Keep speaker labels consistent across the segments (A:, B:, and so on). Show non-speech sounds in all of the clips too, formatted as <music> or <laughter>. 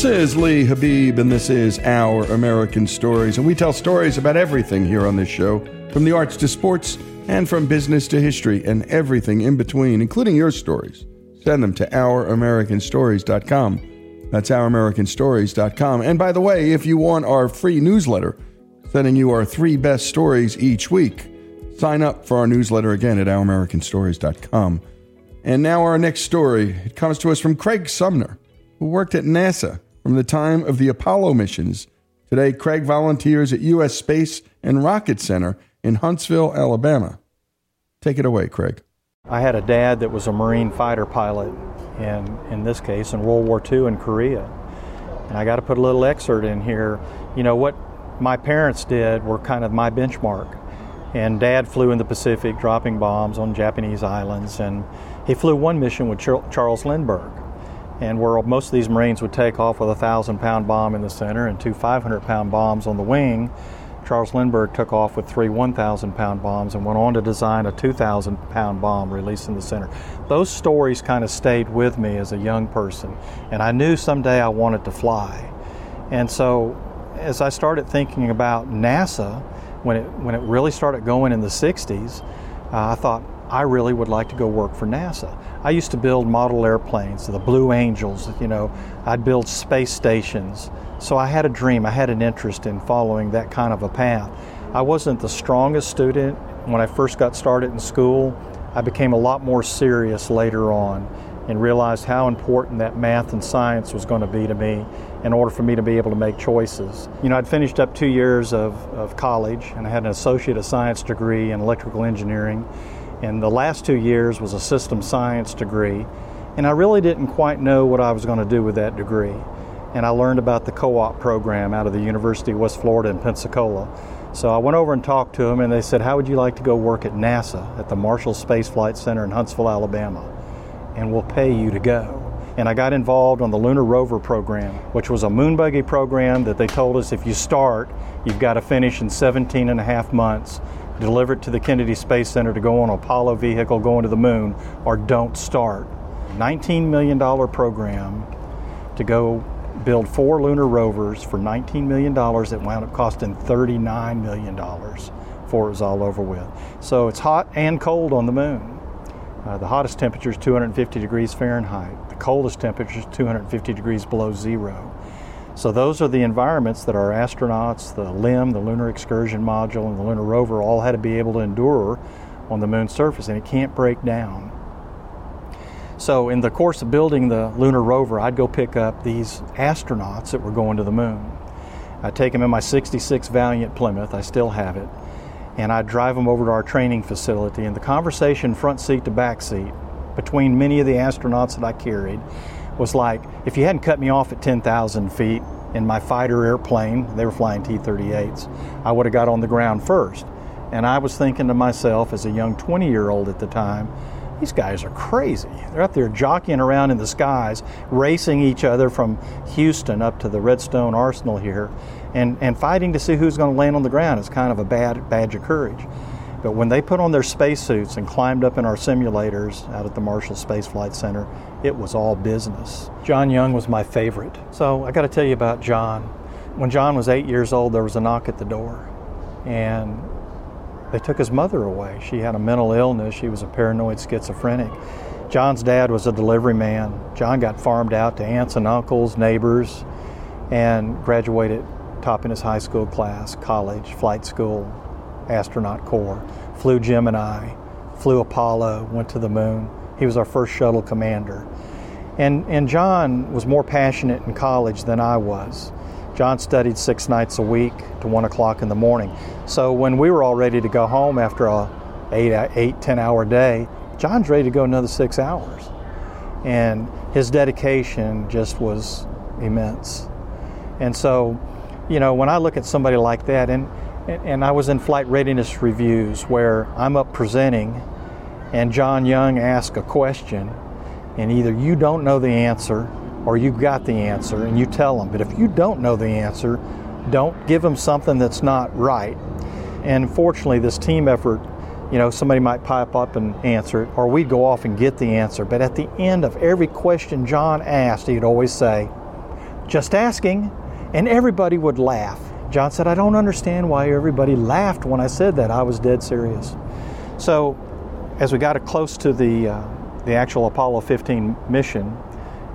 A: This is Lee Habeeb, and this is Our American Stories. And we tell stories about everything here on this show from the arts to sports, and from business to history, and everything in between, including your stories. Send them to OurAmericanStories.com. That's OurAmericanStories.com. And by the way, if you want our free newsletter, sending you our three best stories each week, sign up for our newsletter again at OurAmericanStories.com. And now our next story. It comes to us from Craig Sumner, who worked at NASA from the time of the Apollo missions. Today, Craig volunteers at U.S. Space and Rocket Center in Huntsville, Alabama. Take it away, Craig.
B: I had a dad that was a Marine fighter pilot, and in this case, in World War II in Korea. And I got to put a little excerpt in here. You know, what my parents did were kind of my benchmark. And dad flew in the Pacific dropping bombs on Japanese islands, and he flew one mission with Charles Lindbergh, and where most of these Marines would take off with a thousand pound bomb in the center and two 500 pound bombs on the wing, Charles Lindbergh took off with three 1,000 pound bombs and went on to design a 2,000 pound bomb released in the center. Those stories kind of stayed with me as a young person, and I knew someday I wanted to fly. And so, as I started thinking about NASA, when it, when it really started going in the 60s, uh, I thought, I really would like to go work for NASA. I used to build model airplanes, the Blue Angels, you know, I'd build space stations. So I had a dream, I had an interest in following that kind of a path. I wasn't the strongest student when I first got started in school. I became a lot more serious later on and realized how important that math and science was going to be to me in order for me to be able to make choices. You know, I'd finished up two years of, of college and I had an Associate of Science degree in electrical engineering and the last two years was a system science degree. And I really didn't quite know what I was going to do with that degree. And I learned about the co op program out of the University of West Florida in Pensacola. So I went over and talked to them, and they said, How would you like to go work at NASA at the Marshall Space Flight Center in Huntsville, Alabama? And we'll pay you to go. And I got involved on the Lunar Rover program, which was a moon buggy program that they told us if you start, you've got to finish in 17 and a half months deliver it to the Kennedy Space Center to go on Apollo vehicle going to the moon, or don't start. $19 million program to go build four lunar rovers for $19 million that wound up costing $39 million before it was all over with. So it's hot and cold on the moon. Uh, the hottest temperature is 250 degrees Fahrenheit. The coldest temperature is 250 degrees below zero. So those are the environments that our astronauts, the LEM, the Lunar Excursion Module, and the Lunar Rover all had to be able to endure on the moon's surface, and it can't break down. So in the course of building the Lunar Rover, I'd go pick up these astronauts that were going to the moon. I'd take them in my 66 Valiant Plymouth, I still have it, and I'd drive them over to our training facility, and the conversation front seat to back seat between many of the astronauts that I carried was like if you hadn't cut me off at 10,000 feet in my fighter airplane, they were flying T 38s, I would have got on the ground first. And I was thinking to myself as a young 20 year old at the time, these guys are crazy. They're up there jockeying around in the skies, racing each other from Houston up to the Redstone Arsenal here, and, and fighting to see who's going to land on the ground. It's kind of a bad badge of courage. But when they put on their spacesuits and climbed up in our simulators out at the Marshall Space Flight Center, it was all business. John Young was my favorite. So I got to tell you about John. When John was eight years old, there was a knock at the door, and they took his mother away. She had a mental illness, she was a paranoid schizophrenic. John's dad was a delivery man. John got farmed out to aunts and uncles, neighbors, and graduated top in his high school class, college, flight school, astronaut corps, flew Gemini, flew Apollo, went to the moon. He was our first shuttle commander. And, and John was more passionate in college than I was. John studied six nights a week to one o'clock in the morning. So when we were all ready to go home after a eight, eight, ten hour day, John's ready to go another six hours. And his dedication just was immense. And so, you know, when I look at somebody like that, and and I was in flight readiness reviews where I'm up presenting and John Young asks a question and either you don't know the answer or you've got the answer and you tell them. But if you don't know the answer, don't give them something that's not right. And fortunately, this team effort, you know, somebody might pipe up and answer it, or we'd go off and get the answer. But at the end of every question John asked, he'd always say, just asking. And everybody would laugh. John said, I don't understand why everybody laughed when I said that. I was dead serious. So, as we got close to the, uh, the actual Apollo 15 mission,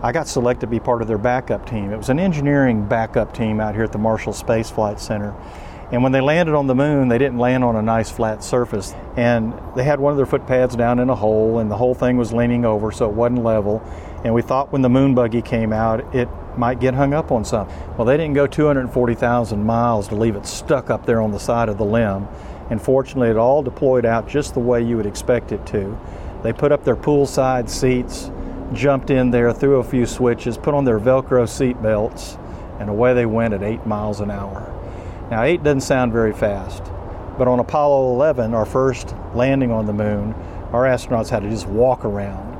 B: I got selected to be part of their backup team. It was an engineering backup team out here at the Marshall Space Flight Center. And when they landed on the moon, they didn't land on a nice flat surface. And they had one of their foot pads down in a hole, and the whole thing was leaning over, so it wasn't level. And we thought when the moon buggy came out, it might get hung up on something. Well, they didn't go 240,000 miles to leave it stuck up there on the side of the LEM. And fortunately, it all deployed out just the way you would expect it to. They put up their poolside seats, jumped in there, threw a few switches, put on their Velcro seat belts, and away they went at eight miles an hour. Now, eight doesn't sound very fast, but on Apollo 11, our first landing on the moon, our astronauts had to just walk around.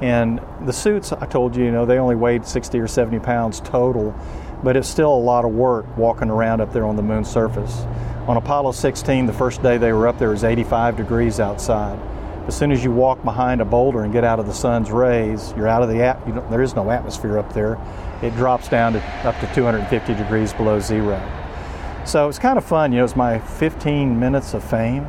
B: And the suits, I told you, you know, they only weighed 60 or 70 pounds total, but it's still a lot of work walking around up there on the moon's surface. On Apollo 16, the first day they were up there, was 85 degrees outside. As soon as you walk behind a boulder and get out of the sun's rays, you're out of the at- there is no atmosphere up there. It drops down to up to 250 degrees below zero. So it's kind of fun. You know, it's my 15 minutes of fame,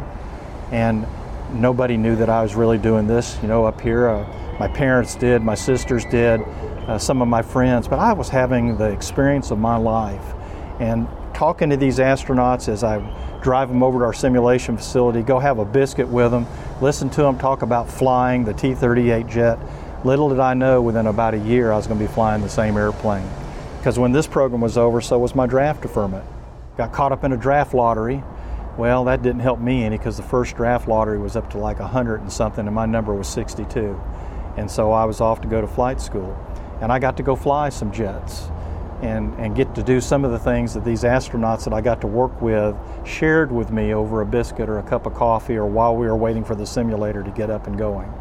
B: and nobody knew that I was really doing this. You know, up here, uh, my parents did, my sisters did, uh, some of my friends, but I was having the experience of my life. And talking to these astronauts as I drive them over to our simulation facility, go have a biscuit with them, listen to them talk about flying the T 38 jet. Little did I know within about a year I was going to be flying the same airplane. Because when this program was over, so was my draft deferment got caught up in a draft lottery. Well, that didn't help me any because the first draft lottery was up to like 100 and something, and my number was 62. And so I was off to go to flight school. And I got to go fly some jets and, and get to do some of the things that these astronauts that I got to work with shared with me over a biscuit or a cup of coffee or while we were waiting for the simulator to get up and going.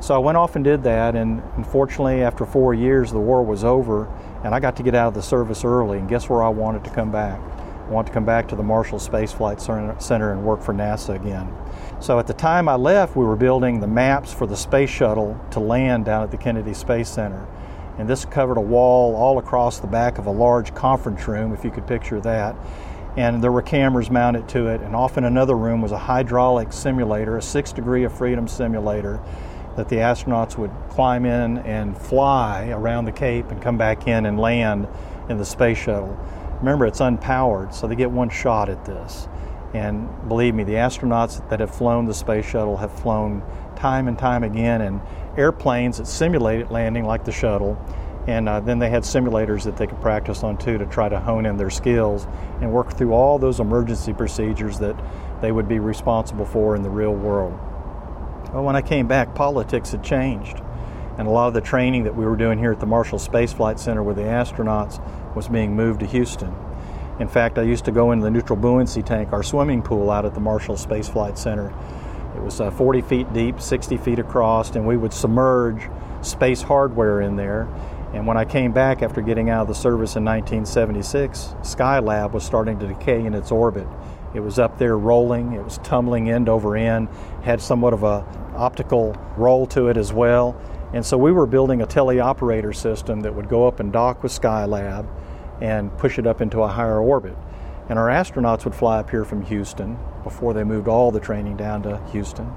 B: So I went off and did that, and unfortunately, after four years, the war was over, and I got to get out of the service early. And guess where I wanted to come back? Want to come back to the Marshall Space Flight Center and work for NASA again. So at the time I left, we were building the maps for the space shuttle to land down at the Kennedy Space Center. And this covered a wall all across the back of a large conference room, if you could picture that. And there were cameras mounted to it. And off in another room was a hydraulic simulator, a six degree of freedom simulator that the astronauts would climb in and fly around the Cape and come back in and land in the space shuttle. Remember, it's unpowered, so they get one shot at this. And believe me, the astronauts that have flown the space shuttle have flown time and time again in airplanes that simulated landing like the shuttle. And uh, then they had simulators that they could practice on too to try to hone in their skills and work through all those emergency procedures that they would be responsible for in the real world. Well, when I came back, politics had changed. And a lot of the training that we were doing here at the Marshall Space Flight Center with the astronauts was being moved to Houston. In fact, I used to go into the neutral buoyancy tank, our swimming pool out at the Marshall Space Flight Center. It was uh, 40 feet deep, 60 feet across, and we would submerge space hardware in there. And when I came back after getting out of the service in 1976, Skylab was starting to decay in its orbit. It was up there rolling, it was tumbling end over end, had somewhat of a optical roll to it as well. And so we were building a teleoperator system that would go up and dock with Skylab and push it up into a higher orbit. And our astronauts would fly up here from Houston before they moved all the training down to Houston.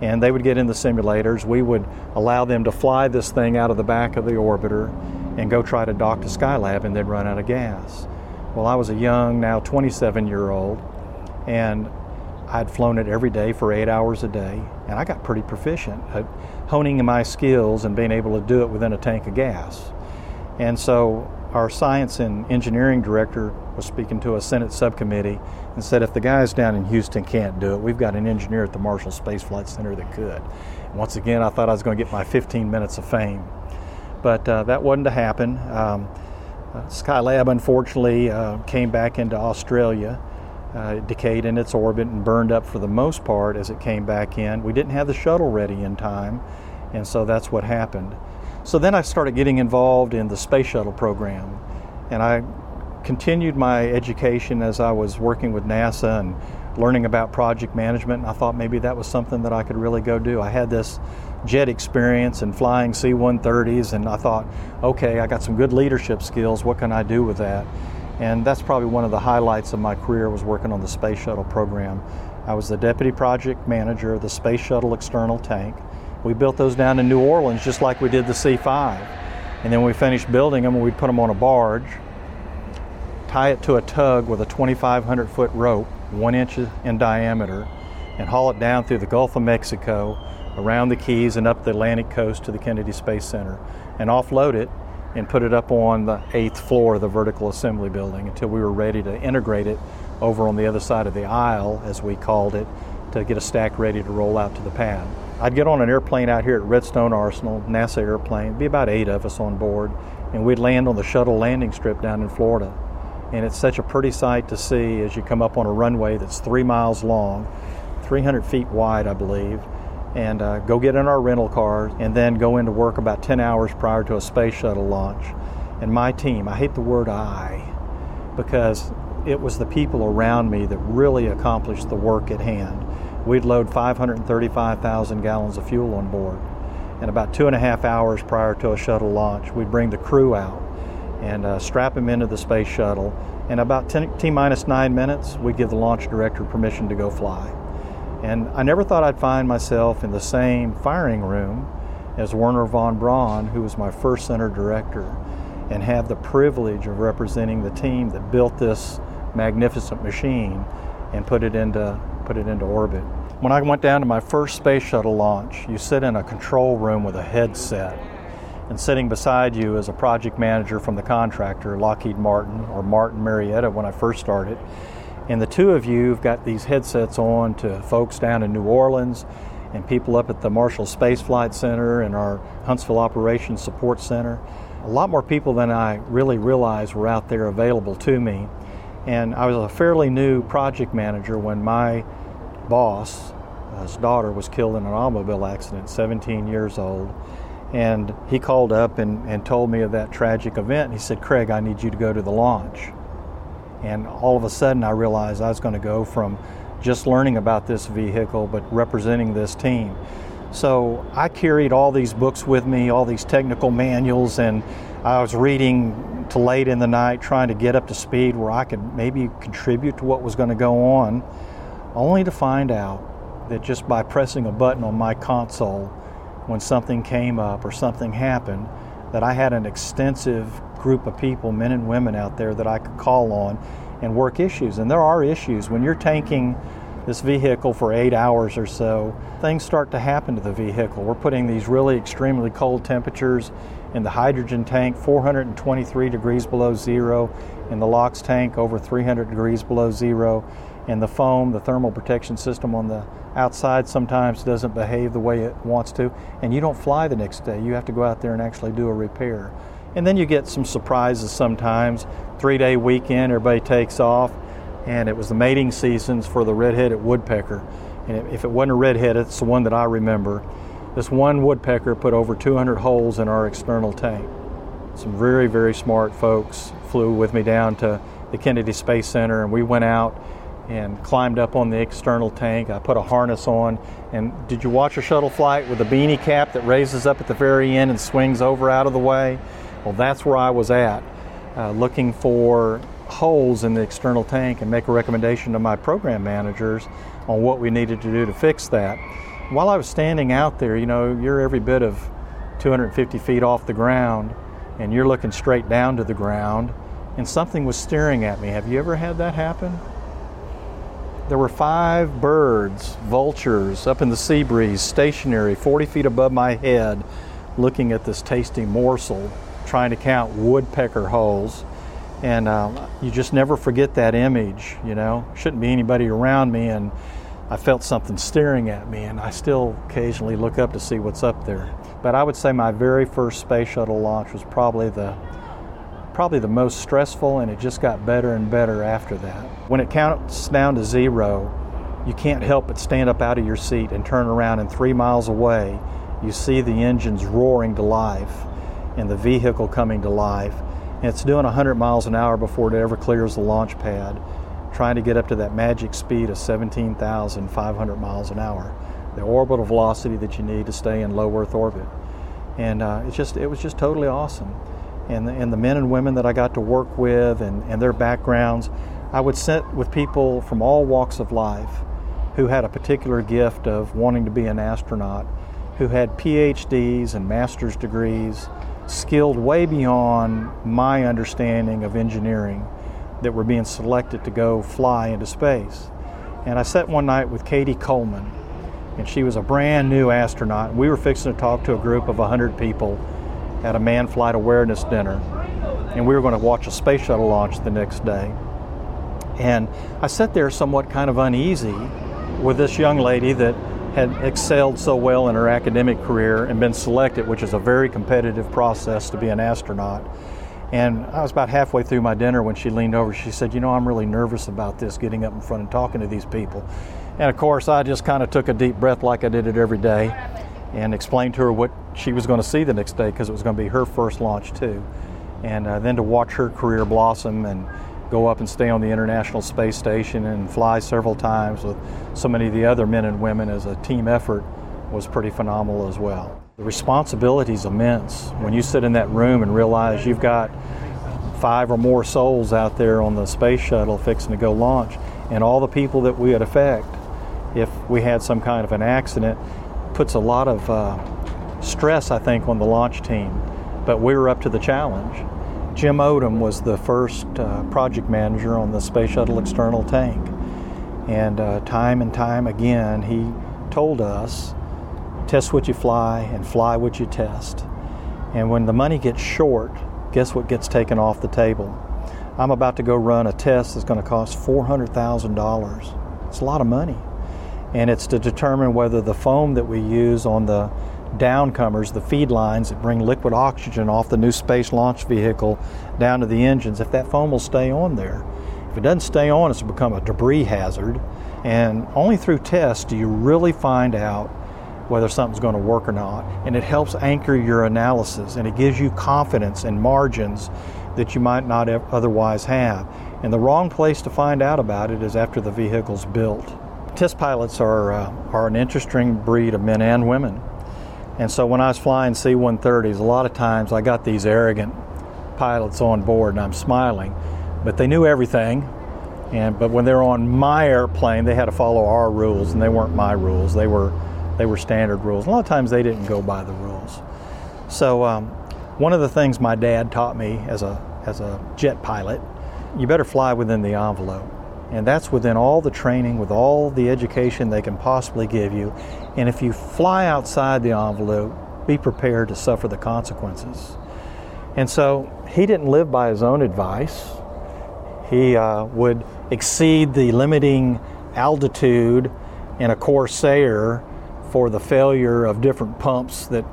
B: And they would get in the simulators. We would allow them to fly this thing out of the back of the orbiter and go try to dock to Skylab and then run out of gas. Well, I was a young, now 27 year old, and I'd flown it every day for eight hours a day, and I got pretty proficient at honing my skills and being able to do it within a tank of gas. And so our science and engineering director was speaking to a Senate subcommittee and said, if the guys down in Houston can't do it, we've got an engineer at the Marshall Space Flight Center that could. And once again, I thought I was going to get my 15 minutes of fame. But uh, that wasn't to happen. Um, uh, Skylab, unfortunately, uh, came back into Australia uh, decayed in its orbit and burned up for the most part as it came back in. We didn't have the shuttle ready in time, and so that's what happened. So then I started getting involved in the space shuttle program, and I continued my education as I was working with NASA and learning about project management. And I thought maybe that was something that I could really go do. I had this jet experience and flying C 130s, and I thought, okay, I got some good leadership skills. What can I do with that? And that's probably one of the highlights of my career was working on the space shuttle program. I was the deputy project manager of the space shuttle external tank. We built those down in New Orleans just like we did the C5. And then we finished building them, we'd put them on a barge, tie it to a tug with a 2,500 foot rope, one inch in diameter, and haul it down through the Gulf of Mexico, around the Keys, and up the Atlantic coast to the Kennedy Space Center, and offload it and put it up on the eighth floor of the vertical assembly building until we were ready to integrate it over on the other side of the aisle, as we called it, to get a stack ready to roll out to the pad. I'd get on an airplane out here at Redstone Arsenal, NASA airplane, be about eight of us on board, and we'd land on the shuttle landing strip down in Florida. And it's such a pretty sight to see as you come up on a runway that's three miles long, 300 feet wide, I believe, and uh, go get in our rental car and then go into work about 10 hours prior to a space shuttle launch. And my team, I hate the word I because it was the people around me that really accomplished the work at hand. We'd load 535,000 gallons of fuel on board. And about two and a half hours prior to a shuttle launch, we'd bring the crew out and uh, strap them into the space shuttle. And about 10 T minus nine minutes, we'd give the launch director permission to go fly. And I never thought I'd find myself in the same firing room as Wernher von Braun, who was my first center director, and have the privilege of representing the team that built this magnificent machine and put it into put it into orbit. When I went down to my first space shuttle launch, you sit in a control room with a headset, and sitting beside you is a project manager from the contractor, Lockheed Martin or Martin Marietta when I first started. And the two of you have got these headsets on to folks down in New Orleans and people up at the Marshall Space Flight Center and our Huntsville Operations Support Center. A lot more people than I really realized were out there available to me. And I was a fairly new project manager when my boss, his daughter, was killed in an automobile accident, 17 years old. And he called up and, and told me of that tragic event. He said, Craig, I need you to go to the launch. And all of a sudden, I realized I was going to go from just learning about this vehicle, but representing this team. So I carried all these books with me, all these technical manuals, and I was reading to late in the night trying to get up to speed where I could maybe contribute to what was going to go on, only to find out that just by pressing a button on my console when something came up or something happened, that I had an extensive group of people, men and women out there that I could call on and work issues. And there are issues. When you're tanking this vehicle for eight hours or so, things start to happen to the vehicle. We're putting these really extremely cold temperatures in the hydrogen tank, 423 degrees below zero, in the LOX tank, over 300 degrees below zero. And the foam, the thermal protection system on the outside sometimes doesn't behave the way it wants to, and you don't fly the next day. You have to go out there and actually do a repair. And then you get some surprises sometimes. Three day weekend, everybody takes off, and it was the mating seasons for the red-headed woodpecker. And if it wasn't a redhead, it's the one that I remember. This one woodpecker put over 200 holes in our external tank. Some very, very smart folks flew with me down to the Kennedy Space Center, and we went out and climbed up on the external tank. I put a harness on. And did you watch a shuttle flight with a beanie cap that raises up at the very end and swings over out of the way? Well, that's where I was at, uh, looking for holes in the external tank and make a recommendation to my program managers on what we needed to do to fix that. While I was standing out there, you know, you're every bit of 250 feet off the ground and you're looking straight down to the ground and something was staring at me. Have you ever had that happen? There were five birds, vultures, up in the sea breeze, stationary, 40 feet above my head, looking at this tasty morsel trying to count woodpecker holes. And uh, you just never forget that image, you know. Shouldn't be anybody around me, and I felt something staring at me, and I still occasionally look up to see what's up there. But I would say my very first space shuttle launch was probably the probably the most stressful, and it just got better and better after that. When it counts down to zero, you can't help but stand up out of your seat and turn around, and three miles away, you see the engines roaring to life and the vehicle coming to life. And it's doing 100 miles an hour before it ever clears the launch pad, trying to get up to that magic speed of 17,500 miles an hour. the orbital velocity that you need to stay in low Earth orbit. And uh, it's just, it was just totally awesome. And the, and the men and women that I got to work with and, and their backgrounds, I would sit with people from all walks of life who had a particular gift of wanting to be an astronaut, who had PhDs and master's degrees, skilled way beyond my understanding of engineering, that were being selected to go fly into space. And I sat one night with Cady Coleman, and she was a brand new astronaut. We were fixing to talk to a group of 100 people at a manned flight awareness dinner, and we were going to watch a space shuttle launch the next day. And I sat there somewhat kind of uneasy with this young lady that had excelled so well in her academic career and been selected, which is a very competitive process to be an astronaut. And I was about halfway through my dinner when she leaned over. She said, You know, I'm really nervous about this, getting up in front and talking to these people. And of course, I just kind of took a deep breath like I did it every day and explained to her what she was going to see the next day because it was going to be her first launch, too. And uh, then to watch her career blossom and go up and stay on the International Space Station and fly several times with so many of the other men and women as a team effort was pretty phenomenal as well. The responsibility is immense when you sit in that room and realize you've got five or more souls out there on the space shuttle fixing to go launch, and all the people that we would affect if we had some kind of an accident puts a lot of uh, stress, I think, on the launch team. But we were up to the challenge. Jim Odom was the first uh, project manager on the Space Shuttle external tank. And uh, time and time again, he told us test what you fly and fly what you test. And when the money gets short, guess what gets taken off the table? I'm about to go run a test that's going to cost $400,000. It's a lot of money. And it's to determine whether the foam that we use on the downcomers, the feed lines that bring liquid oxygen off the new space launch vehicle down to the engines, if that foam will stay on there. If it doesn't stay on, it's become a debris hazard. And only through tests do you really find out whether something's going to work or not. And it helps anchor your analysis and it gives you confidence and margins that you might not otherwise have. And the wrong place to find out about it is after the vehicle's built. Test pilots are, uh, are an interesting breed of men and women. And so when I was flying C 130s, a lot of times I got these arrogant pilots on board and I'm smiling, but they knew everything. And, but when they're on my airplane, they had to follow our rules, and they weren't my rules. They were they were standard rules. A lot of times they didn't go by the rules. So um, one of the things my dad taught me as a as a jet pilot, you better fly within the envelope. And that's within all the training, with all the education they can possibly give you. And if you fly outside the envelope, be prepared to suffer the consequences. And so he didn't live by his own advice. He uh, would exceed the limiting altitude in a Corsair for the failure of different pumps that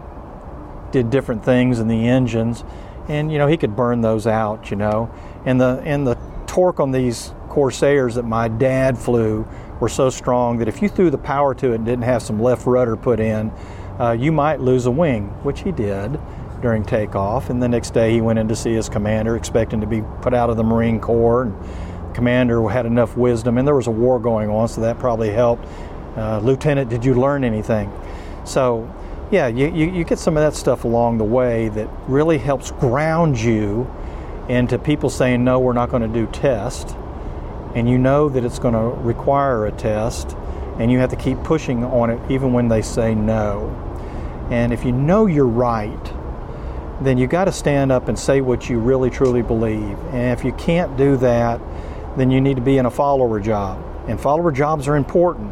B: did different things in the engines and you know he could burn those out you know and the and the torque on these corsairs that my dad flew were so strong that if you threw the power to it and didn't have some left rudder put in uh, you might lose a wing which he did during takeoff and the next day he went in to see his commander expecting to be put out of the marine corps and the commander had enough wisdom and there was a war going on so that probably helped uh, Lieutenant, did you learn anything? So, yeah, you, you, you, get some of that stuff along the way that really helps ground you into people saying, no, we're not going to do test. And you know that it's going to require a test, and you have to keep pushing on it even when they say no. And if you know you're right, then you got to stand up and say what you really truly believe. And if you can't do that, then you need to be in a follower job. And follower jobs are important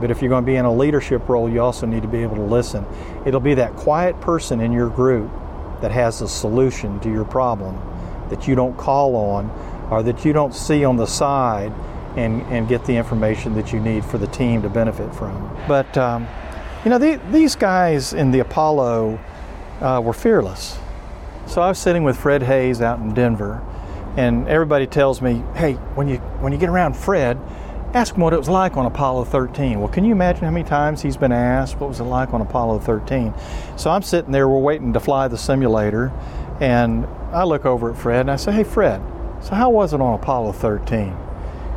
B: but if you're going to be in a leadership role, you also need to be able to listen. It'll be that quiet person in your group that has a solution to your problem that you don't call on or that you don't see on the side and, and get the information that you need for the team to benefit from. But, um, you know, the, these guys in the Apollo uh, were fearless. So I was sitting with Fred Haise out in Denver, and everybody tells me, hey, when you, when you get around Fred, ask him what it was like on Apollo 13. Well, can you imagine how many times he's been asked what was it like on Apollo 13? So I'm sitting there, we're waiting to fly the simulator, and I look over at Fred and I say, Hey, Fred, so how was it on Apollo 13?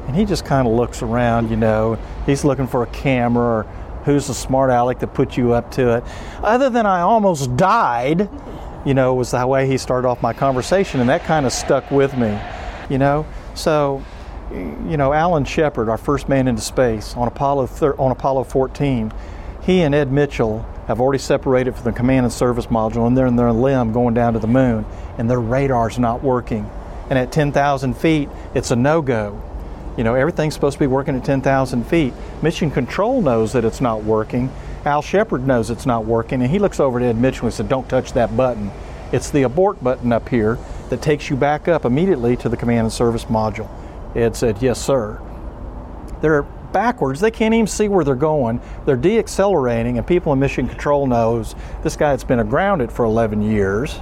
B: And he just kind of looks around, you know, he's looking for a camera or who's the smart aleck that put you up to it? Other than I almost died, you know, was the way he started off my conversation, and that kind of stuck with me, you know. So, you know, Alan Shepard, our first man into space on Apollo thir- on Apollo 14, he and Ed Mitchell have already separated from the command and service module, and they're in their LEM going down to the moon, and their radar's not working. And at 10,000 feet, it's a no-go. You know, everything's supposed to be working at 10,000 feet. Mission Control knows that it's not working. Al Shepard knows it's not working, and he looks over at Ed Mitchell and said, Don't touch that button. It's the abort button up here that takes you back up immediately to the command and service module. Ed said, Yes, sir. They're backwards. They can't even see where they're going. They're deaccelerating, and people in mission control knows this guy that's been grounded for 11 years,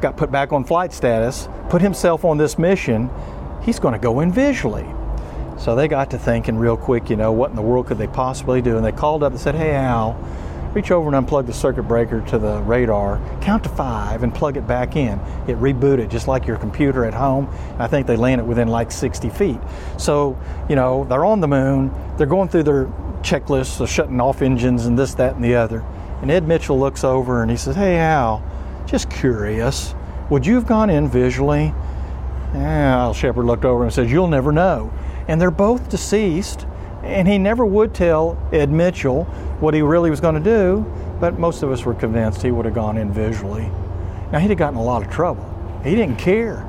B: got put back on flight status, put himself on this mission. He's going to go in visually. So they got to thinking real quick, you know, what in the world could they possibly do? And they called up and said, Hey, Al, reach over and unplug the circuit breaker to the radar, count to five, and plug it back in. It rebooted just like your computer at home. I think they landed within like 60 feet. So, you know, they're on the moon, they're going through their checklists of shutting off engines and this, that, and the other. And Ed Mitchell looks over and he says, Hey, Al, just curious, would you have gone in visually? Eh, Al Shepard looked over and said, You'll never know and they're both deceased. And he never would tell Ed Mitchell what he really was going to do, but most of us were convinced he would have gone in visually. Now, he'd have gotten a lot of trouble. He didn't care.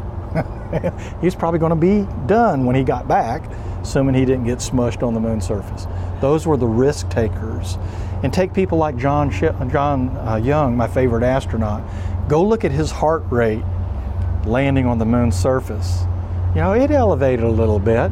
B: <laughs> He's probably going to be done when he got back, assuming he didn't get smushed on the moon surface. Those were the risk takers. And take people like John, John uh, Young, my favorite astronaut. Go look at his heart rate landing on the moon's surface. You know, it elevated a little bit,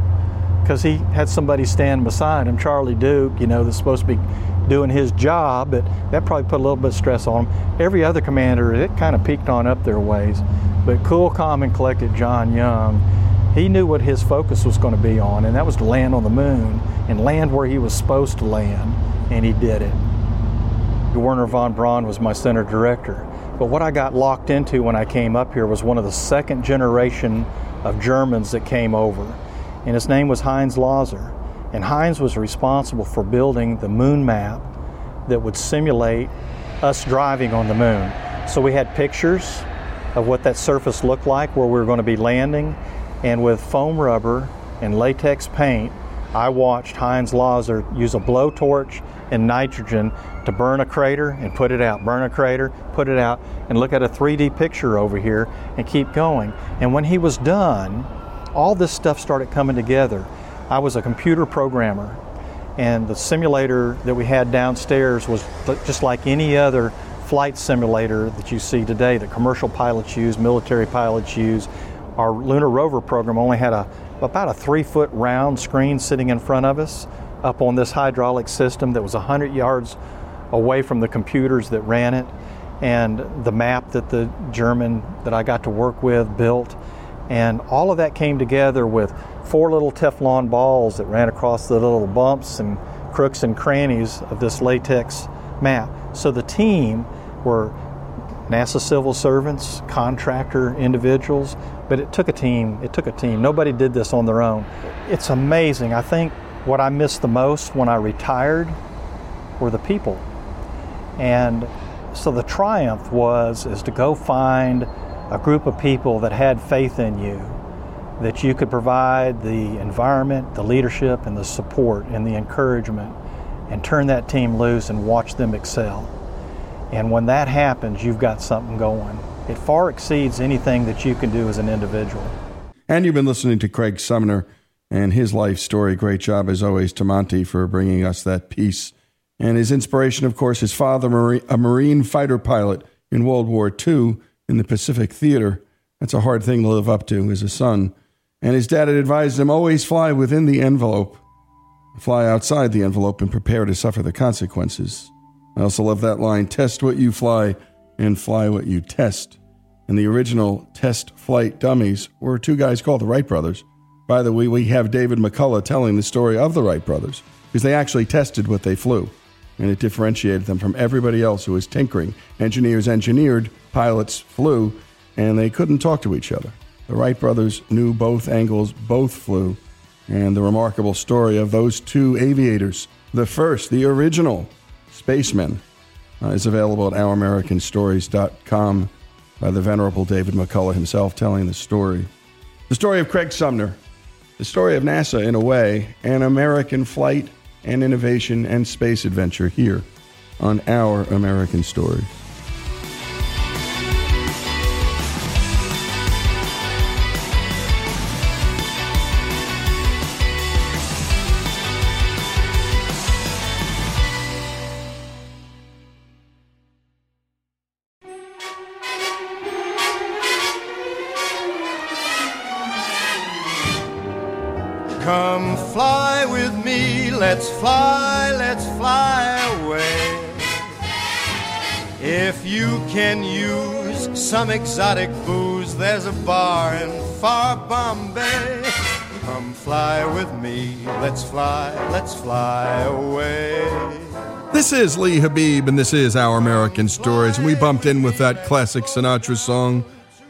B: because he had somebody stand beside him, Charlie Duke, you know, that's supposed to be doing his job, but that probably put a little bit of stress on him. Every other commander, it kind of peaked on up their ways. But cool, calm, and collected John Young, he knew what his focus was going to be on, and that was to land on the moon and land where he was supposed to land, and he did it. Wernher von Braun was my center director. But what I got locked into when I came up here was one of the second generation of Germans that came over and his name was Heinz Lauser. And Heinz was responsible for building the moon map that would simulate us driving on the moon. So we had pictures of what that surface looked like where we were going to be landing, and with foam rubber and latex paint, I watched Heinz Lauser use a blowtorch and nitrogen to burn a crater and put it out, burn a crater, put it out, and look at a 3D picture over here and keep going. And when he was done, all this stuff started coming together. I was a computer programmer, and the simulator that we had downstairs was just like any other flight simulator that you see today that commercial pilots use, military pilots use. Our lunar rover program only had a about a three foot round screen sitting in front of us up on this hydraulic system that was 100 yards away from the computers that ran it and the map that the German that I got to work with built and all of that came together with four little Teflon balls that ran across the little bumps and crooks and crannies of this latex map. So the team were NASA civil servants, contractor individuals, but it took a team. It took a team. Nobody did this on their own. It's amazing. I think what I missed the most when I retired were the people. And so the triumph was is to go find a group of people that had faith in you, that you could provide the environment, the leadership, and the support and the encouragement, and turn that team loose and watch them excel. And when that happens, you've got something going. It far exceeds anything that you can do as an individual.
A: And you've been listening to Craig Sumner and his life story. Great job, as always, to Monty for bringing us that piece. And his inspiration, of course, his father, a Marine fighter pilot in World War II, in the Pacific Theater. That's a hard thing to live up to as a son. And his dad had advised him always fly within the envelope, fly outside the envelope, and prepare to suffer the consequences. I also love that line test what you fly and fly what you test. And the original test flight dummies were two guys called the Wright brothers. By the way, we have David McCullough telling the story of the Wright brothers because they actually tested what they flew and it differentiated them from everybody else who was tinkering. Engineers engineered, pilots flew, and they couldn't talk to each other. The Wright brothers knew both angles, both flew, and the remarkable story of those two aviators, the first, the original Spacemen, uh, is available at OurAmericanStories.com by the Venerable David McCullough himself telling the story. The story of Craig Sumner, the story of NASA in a way, and American flight and innovation and space adventure here on Our American Story.
C: Some exotic booze, there's a bar in far Bombay. Come fly with me, let's fly, let's fly away.
A: This is Lee Habeeb, and this is Our American Stories. We bumped in with that classic Sinatra song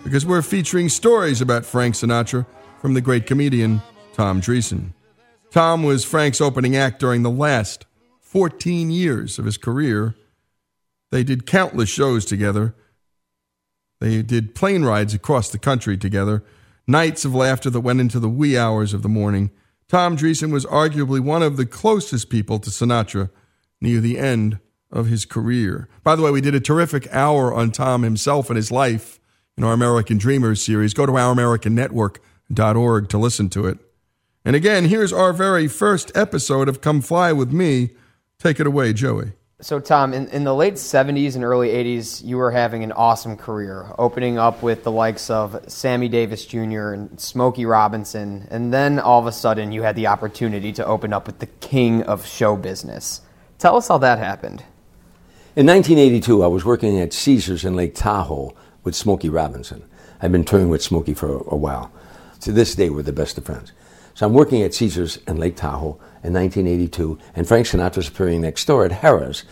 A: because we're featuring stories about Frank Sinatra from the great comedian Tom Dreesen. Tom was Frank's opening act during the last 14 years of his career. They did countless shows together. They did plane rides across the country together, nights of laughter that went into the wee hours of the morning. Tom Dreesen was arguably one of the closest people to Sinatra near the end of his career. By the way, we did a terrific hour on Tom himself and his life in our American Dreamers series. Go to ouramericannetwork.org to listen to it. And again, here's our very first episode of Come Fly With Me. Take it away, Joey.
D: So, Tom, in, in the late 70s and early 80s, you were having an awesome career, opening up with the likes of Sammy Davis Jr. and Smokey Robinson, and then all of a sudden you had the opportunity to open up with the king of show business. Tell us how that happened.
E: In 1982, I was working at Caesars in Lake Tahoe with Smokey Robinson. I've been touring with Smokey for a, while. To this day, we're the best of friends. So I'm working at Caesars in Lake Tahoe in 1982, and Frank Sinatra's appearing next door at Harrah's,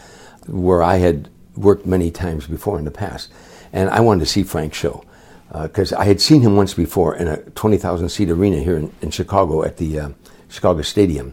E: where I had worked many times before in the past. And I wanted to see Frank's show because uh, I had seen him once before in a 20,000 seat arena here in, in Chicago at the uh, Chicago Stadium.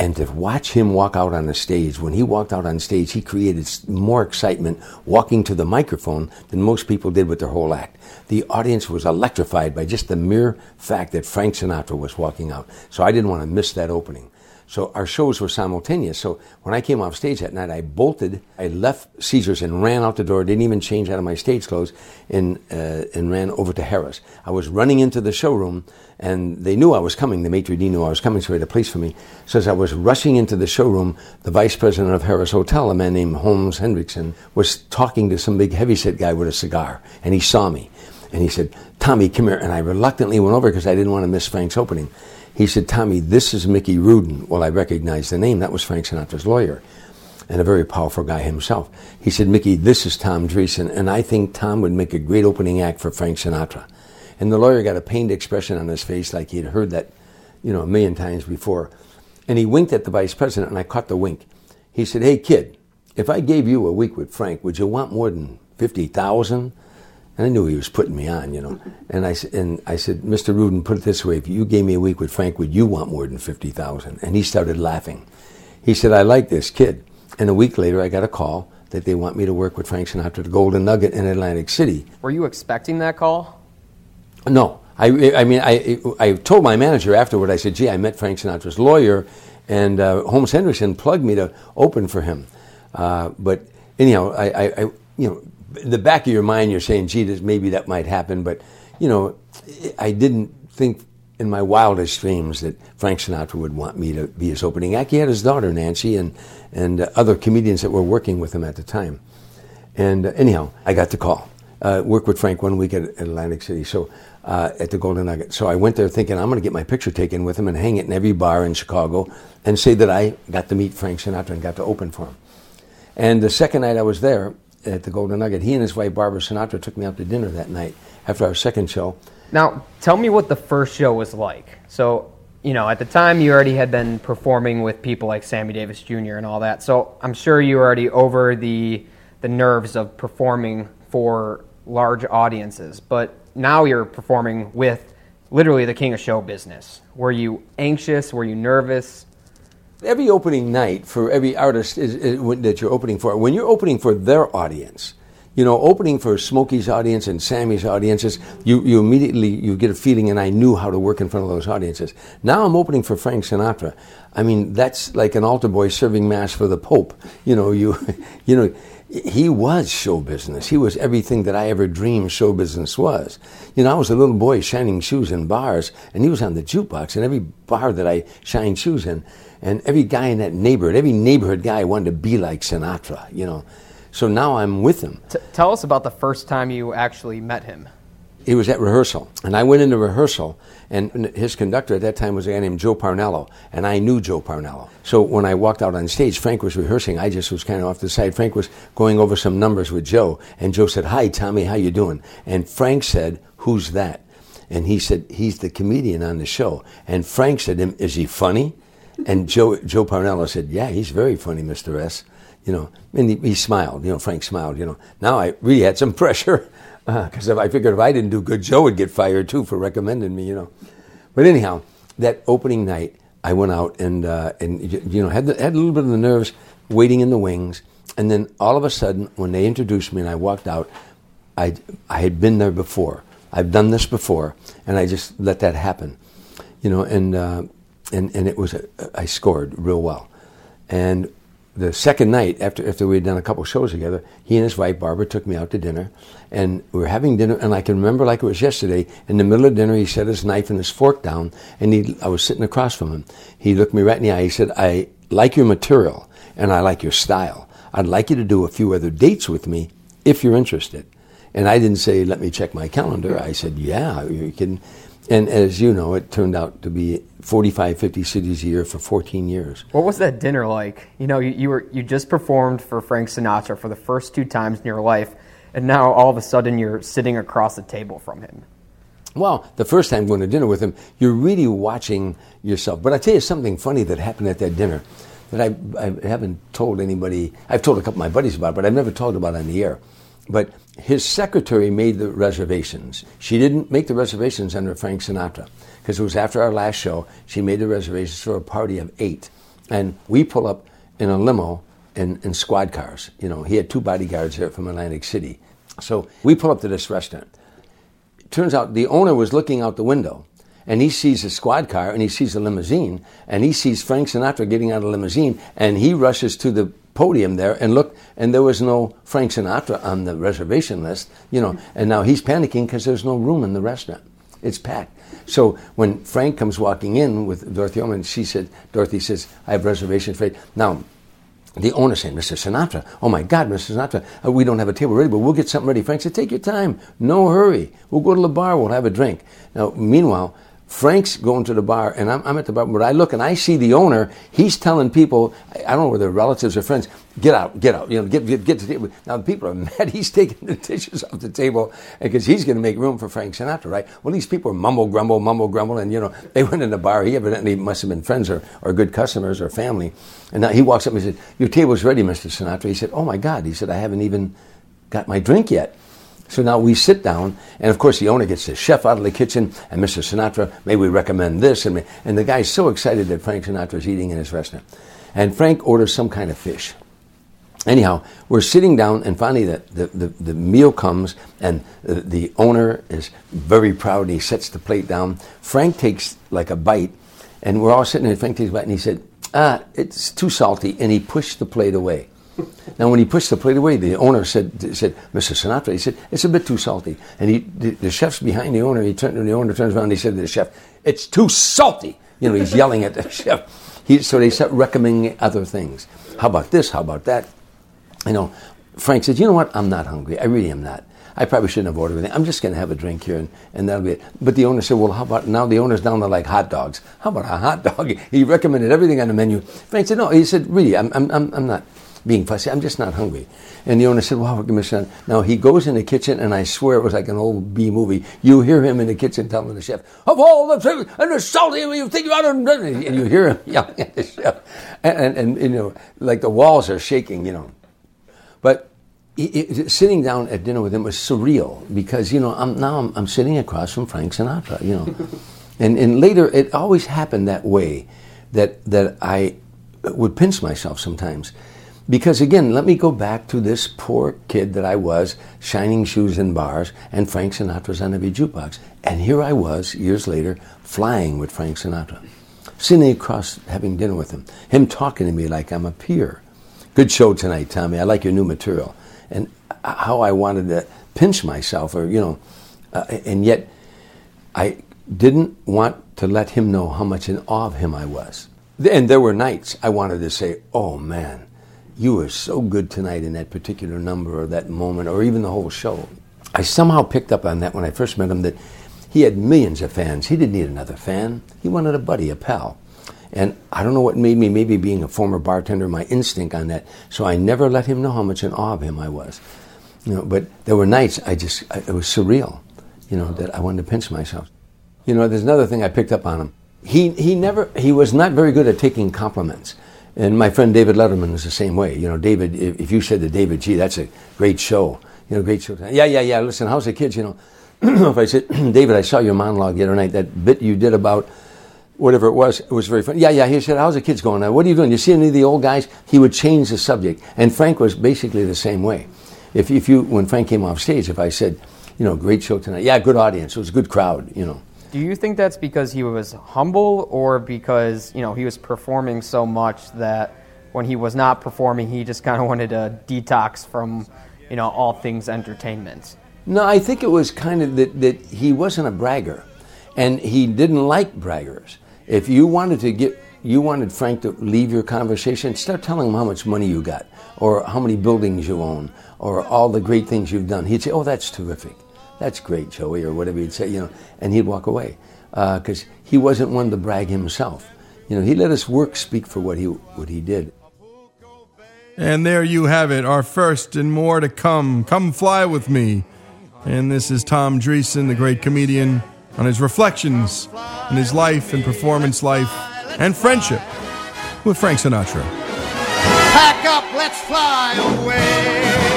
E: And to watch him walk out on the stage, when he walked out on stage, he created more excitement walking to the microphone than most people did with their whole act. The audience was electrified by just the mere fact that Frank Sinatra was walking out. So I didn't want to miss that opening. So our shows were simultaneous. So when I came off stage that night, I bolted, I left Caesars and ran out the door, didn't even change out of my stage clothes, and, uh, and ran over to Harrah's. I was running into the showroom, and they knew I was coming. The maitre d' knew I was coming, so he had a place for me. So as I was rushing into the showroom, the vice president of Harrah's Hotel, a man named Holmes Hendrickson, was talking to some big heavyset guy with a cigar, and he saw me. And he said, Tommy, come here. And I reluctantly went over because I didn't want to miss Frank's opening. He said, Tommy, this is Mickey Rudin. Well, I recognized the name. That was Frank Sinatra's lawyer and a very powerful guy himself. He said, Mickey, this is Tom Dreesen, and I think Tom would make a great opening act for Frank Sinatra. And the lawyer got a pained expression on his face like he'd heard that, you know, a million times before. And he winked at the vice president, and I caught the wink. He said, Hey, kid, if I gave you a week with Frank, would you want more than 50,000? And I knew he was putting me on, you know. And I, and I said, Mr. Rudin, put it this way. If you gave me a week with Frank, would you want more than 50000 And he started laughing. He said, I like this kid. And a week later, I got a call that they want me to work with Frank Sinatra the Golden Nugget in Atlantic City.
D: Were you expecting that call?
E: No. I, I mean, I, I told my manager afterward, I said, gee, I met Frank Sinatra's lawyer, and uh, Holmes Henderson plugged me to open for him. Uh, but anyhow, I, I, I you know, in the back of your mind, you're saying, gee, this, maybe that might happen. But, you know, I didn't think in my wildest dreams that Frank Sinatra would want me to be his opening act. He had his daughter, Nancy, and, and uh, other comedians that were working with him at the time. And uh, anyhow, I got the call. Uh, worked with Frank one week at, at Atlantic City, so uh, at the Golden Nugget. So I went there thinking I'm going to get my picture taken with him and hang it in every bar in Chicago and say that I got to meet Frank Sinatra and got to open for him. And the second night I was there, at the Golden Nugget. He and his wife Barbara Sinatra took me out to dinner that night after our second show.
D: Now, tell me what the first show was like. So, you know, at the time you already had been performing with people like Sammy Davis Jr. and all that. So, I'm sure you were already over the the nerves of performing for large audiences. But now you're performing with literally the king of show business. Were you anxious? Were you nervous?
E: Every opening night for every artist is, is, that you're opening for, when you're opening for their audience, you know, opening for Smokey's audience and Sammy's audiences, you, you immediately you get a feeling, and I knew how to work in front of those audiences. Now I'm opening for Frank Sinatra. I mean, that's like an altar boy serving mass for the Pope. You know, you, <laughs> you know, he was show business. He was everything that I ever dreamed show business was. You know, I was a little boy shining shoes in bars, and he was on the jukebox in every bar that I shined shoes in. And every guy in that neighborhood, every neighborhood guy wanted to be like Sinatra, you know. So now I'm with him.
D: T- tell us about the first time you actually met him.
E: It was at rehearsal, and I went into rehearsal, and his conductor at that time was a guy named Joe Parnello, and I knew Joe Parnello. So when I walked out on stage, Frank was rehearsing. I just was kind of off the side. Frank was going over some numbers with Joe, and Joe said, "Hi, Tommy, how you doing?" And Frank said, "Who's that?" And he said, "He's the comedian on the show." And Frank said, "Is he funny?" And Joe Joe Parnello said, "Yeah, he's very funny, Mr. S." You know, and he, he smiled. You know, Frank smiled. You know, now I really had some <laughs> pressure because uh, I figured if I didn't do good, Joe would get fired too for recommending me, you know. But anyhow, that opening night, I went out and uh, and you know had the, had a little bit of the nerves, waiting in the wings, and then all of a sudden, when they introduced me and I walked out, I I had been there before. I've done this before, and I just let that happen, you know. And uh, and and it was a, I scored real well, and the second night after after we had done a couple shows together, he and his wife Barbara took me out to dinner, and we were having dinner. And I can remember like it was yesterday. In the middle of dinner, he set his knife and his fork down, and he I was sitting across from him. He looked me right in the eye. He said, "I like your material, and I like your style. I'd like you to do a few other dates with me if you're interested." And I didn't say, "Let me check my calendar." I said, "Yeah, you can." And as you know, it turned out to be 45, 50 cities a year for 14 years.
D: What was that dinner like? You know, you, you, were you just performed for Frank Sinatra for the first two times in your life, and now all of a sudden you're sitting across the table from him.
E: Well, the first time going to dinner with him, you're really watching yourself. But I tell you something funny that happened at that dinner that I, I haven't told anybody. I've told a couple of my buddies about, it, but I've never talked about it on the air. But his secretary made the reservations. She didn't make the reservations under Frank Sinatra because it was after our last show. She made the reservations for a party of eight. And we pull up in a limo in, in squad cars. You know, he had two bodyguards there from Atlantic City. So we pull up to this restaurant. Turns out the owner was looking out the window and he sees a squad car and he sees a limousine and he sees Frank Sinatra getting out of a limousine and he rushes to the podium there and look, and there was no Frank Sinatra on the reservation list, you know, and now he's panicking because there's no room in the restaurant. It's packed. So when Frank comes walking in with Dorothy Oman, she said, Dorothy says, I have reservations for you. Now, the owner said, Mr. Sinatra, oh my God, Mr. Sinatra, uh, we don't have a table ready, but we'll get something ready. Frank said, take your time, no hurry. We'll go to the bar, we'll have a drink. Now, meanwhile, Frank's going to the bar, and I'm, I'm, at the bar, but I look and I see the owner. He's telling people, I don't know whether relatives or friends, get out, get out, you know, get, get, get to the table. Now, the people are <laughs> mad. He's taking the dishes off the table because he's going to make room for Frank Sinatra, right? Well, these people are mumble, grumble, mumble, grumble, and, you know, they went in the bar. He evidently must have been friends or, or good customers or family. And now he walks up and he said, Your table's ready, Mr. Sinatra. He said, Oh, my God. He said, I haven't even got my drink yet. So now we sit down, and of course the owner gets the chef out of the kitchen, and Mr. Sinatra, may we recommend this? And, and the guy's so excited that Frank Sinatra's eating in his restaurant. And Frank orders some kind of fish. Anyhow, we're sitting down, and finally the, the, the, the meal comes, and the, the owner is very proud, and he sets the plate down. Frank takes like a bite, and we're all sitting there, Frank takes a bite, and he said, ah, it's too salty, and he pushed the plate away. Now, when he pushed the plate away, the owner said, said, Mr. Sinatra, he said, it's a bit too salty. And he, the, the chef's behind the owner. He turned, the owner turns around and he said to the chef, it's too salty. You know, he's yelling at the <laughs> chef. He, so they start recommending other things. How about this? How about that? You know, Frank said, you know what? I'm not hungry. I really am not. I probably shouldn't have ordered anything. I'm just going to have a drink here, and, and that'll be it. But the owner said, well, how about now the owner's down to like hot dogs? How about a hot dog? <laughs> He recommended everything on the menu. Frank said, no. He said, really, I'm, I'm, I'm not being fussy. I'm just not hungry. And the owner said, Wow, a Now he goes in the kitchen, and I swear it was like an old B movie. You hear him in the kitchen telling the chef, Of all the things, and the salty, you think about it, and you hear him <laughs> yelling at the chef. And, and, and, you know, like the walls are shaking, you know. But sitting down at dinner with him was surreal because, you know, I'm, now I'm, I'm sitting across from Frank Sinatra, you know. <laughs> and, and later, it always happened that way that, that I would pinch myself sometimes. Because again, let me go back to this poor kid that I was, shining shoes in bars, and Frank Sinatra's on every jukebox. And here I was, years later, flying with Frank Sinatra, sitting across having dinner with him, him talking to me like I'm a peer. Good show tonight, Tommy. I like your new material. And how I wanted to pinch myself, or, you know, uh, and yet I didn't want to let him know how much in awe of him I was. And there were nights I wanted to say, oh man, you were so good tonight in that particular number or that moment or even the whole show. I somehow picked up on that when I first met him that he had millions of fans. He didn't need another fan. He wanted a buddy, a pal. And I don't know what made me, maybe being a former bartender, my instinct on that. So I never let him know how much in awe of him I was. You know, but there were nights I just, it was surreal, you know, that I wanted to pinch myself. You know, there's another thing I picked up on him. He, he never, he was not very good at taking compliments. And my friend David Letterman is the same way. You know, David, if, you said to David, gee, that's a great show, you know, great show. Tonight. Yeah, yeah, yeah, listen, how's the kids, you know? <clears throat> if I said, <clears throat> David, I saw your monologue the other night, that bit you did about whatever it was, it was very funny. Yeah, yeah, he said, how's the kids going? Now? What are you doing? You see any of the old guys? He would change the subject. And Frank was basically the same way. If, if you, when Frank came off stage, if I said, you know, great show tonight, yeah, good audience, it was a good crowd, you know.
D: Do you think that's because he was humble or because, you know, he was performing so much that when he was not performing, he just kind of wanted to detox from, you know, all things entertainment.
E: No, I think it was kind of that, that he wasn't a bragger, and he didn't like braggers. If you wanted to get, you wanted Frank to leave your conversation, start telling him how much money you got, or how many buildings you own, or all the great things you've done. He'd say, "Oh, that's terrific, that's great, Joey," or whatever he'd say, you know, and he'd walk away because uh, he wasn't one to brag himself. You know, he let his work speak for what he what he did.
A: And there you have it, our first and more to come. Come fly with me. And this is Tom Dreesen, the great comedian, on his reflections on his life and performance life and friendship with Frank Sinatra.
C: Pack up, let's fly away.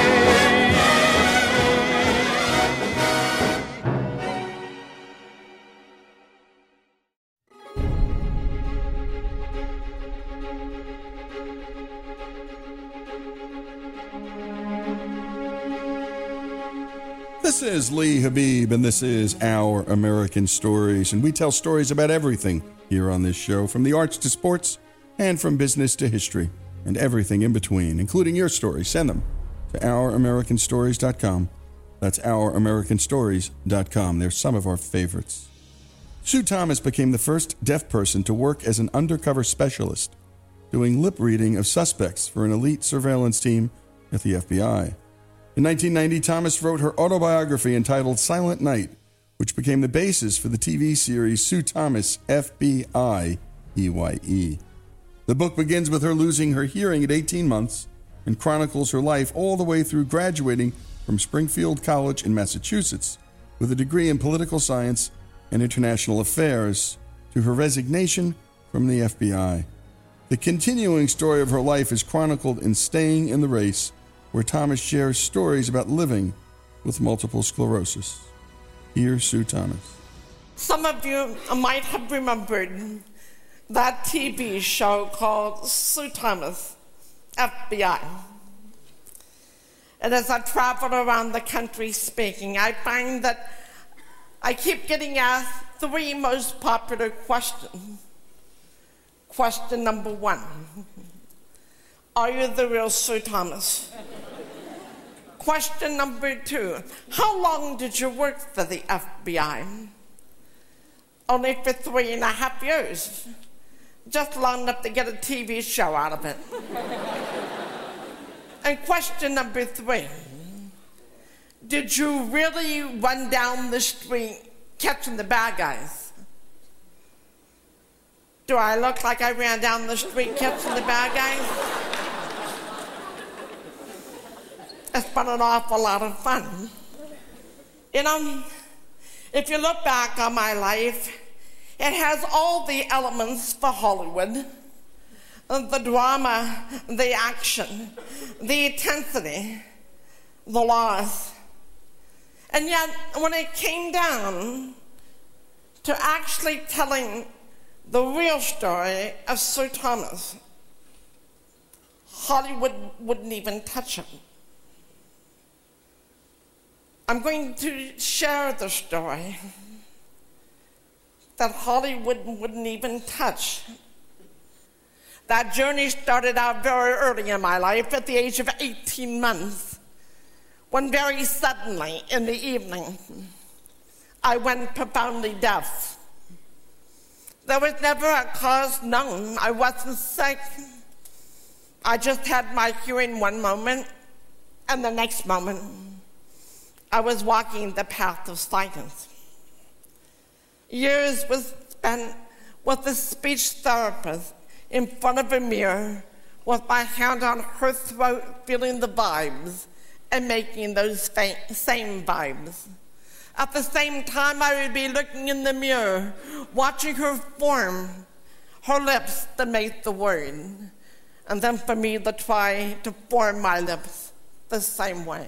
A: This is Lee Habeeb, and this is Our American Stories. And we tell stories about everything here on this show, from the arts to sports, and from business to history, and everything in between, including your stories. Send them to OurAmericanStories.com. That's OurAmericanStories.com. They're some of our favorites. Sue Thomas became the first deaf person to work as an undercover specialist, doing lip reading of suspects for an elite surveillance team at the FBI. In 1990, Thomas wrote her autobiography entitled Silent Night, which became the basis for the TV series Sue Thomas, FBI, EYE. The book begins with her losing her hearing at 18 months and chronicles her life all the way through graduating from Springfield College in Massachusetts with a degree in political science and international affairs to her resignation from the FBI. The continuing story of her life is chronicled in Staying in the Race where Thomas shares stories about living with multiple sclerosis. Here's Sue Thomas.
F: Some of you might have remembered that TV show called Sue Thomas, FBI. And as I travel around the country speaking, I find that I keep getting asked three most popular questions. Question number one Are you the real Sue Thomas? Question number two How long did you work for the FBI? Only for three and a half years. Just long enough to get a TV show out of it. <laughs> and question number three Did you really run down the street catching the bad guys? Do I look like I ran down the street catching the bad guys? It's been an awful lot of fun. You know, if you look back on my life, it has all the elements for Hollywood the drama, the action, the intensity, the loss. And yet, when it came down to actually telling the real story of Sue Thomas, Hollywood wouldn't even touch him. I'm going to share the story that Hollywood wouldn't even touch. That journey started out very early in my life at the age of 18 months, when very suddenly in the evening, I went profoundly deaf. There was never a cause known. I wasn't sick. I just had my hearing one moment, and the next moment, I was walking the path of silence. Years was spent with a speech therapist in front of a mirror with my hand on her throat, feeling the vibes and making those same vibes. At the same time, I would be looking in the mirror, watching her form, her lips to make the word, and then for me to try to form my lips the same way.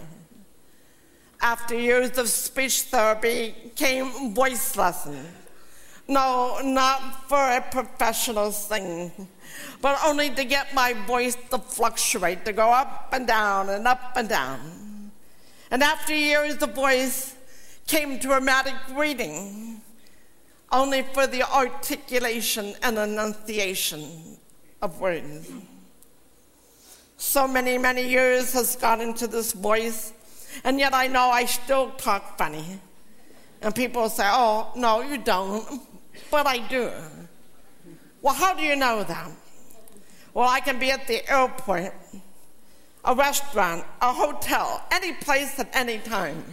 F: After years of speech therapy came voice lessons. No, not for a professional thing, but only to get my voice to fluctuate, to go up and down and up and down. And after years, the voice came dramatic reading, only for the articulation and enunciation of words. So many, many years has gone into this voice, and yet I know I still talk funny. And people say, oh, no, you don't. But I do. Well, how do you know that? Well, I can be at the airport, a restaurant, a hotel, any place at any time.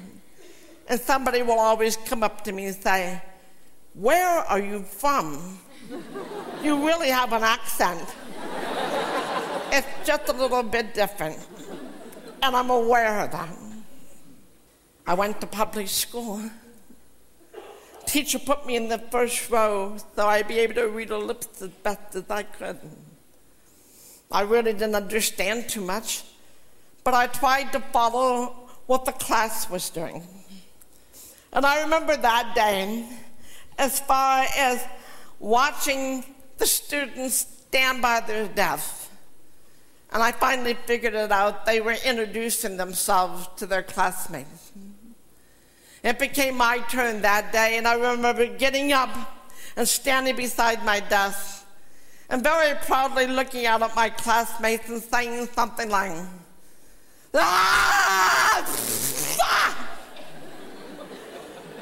F: And somebody will always come up to me and say, Where are you from? you really have an accent. it's just a little bit different. And I'm aware of that. I went to public school. Teacher put me in the first row so I'd be able to read her lips as best as I could. I really didn't understand too much, but I tried to follow what the class was doing. And I remember that day, as far as watching the students stand by their desk. And I finally figured it out. They were introducing themselves to their classmates. It became my turn that day, and I remember getting up and standing beside my desk and very proudly looking out at my classmates and saying something like, ah!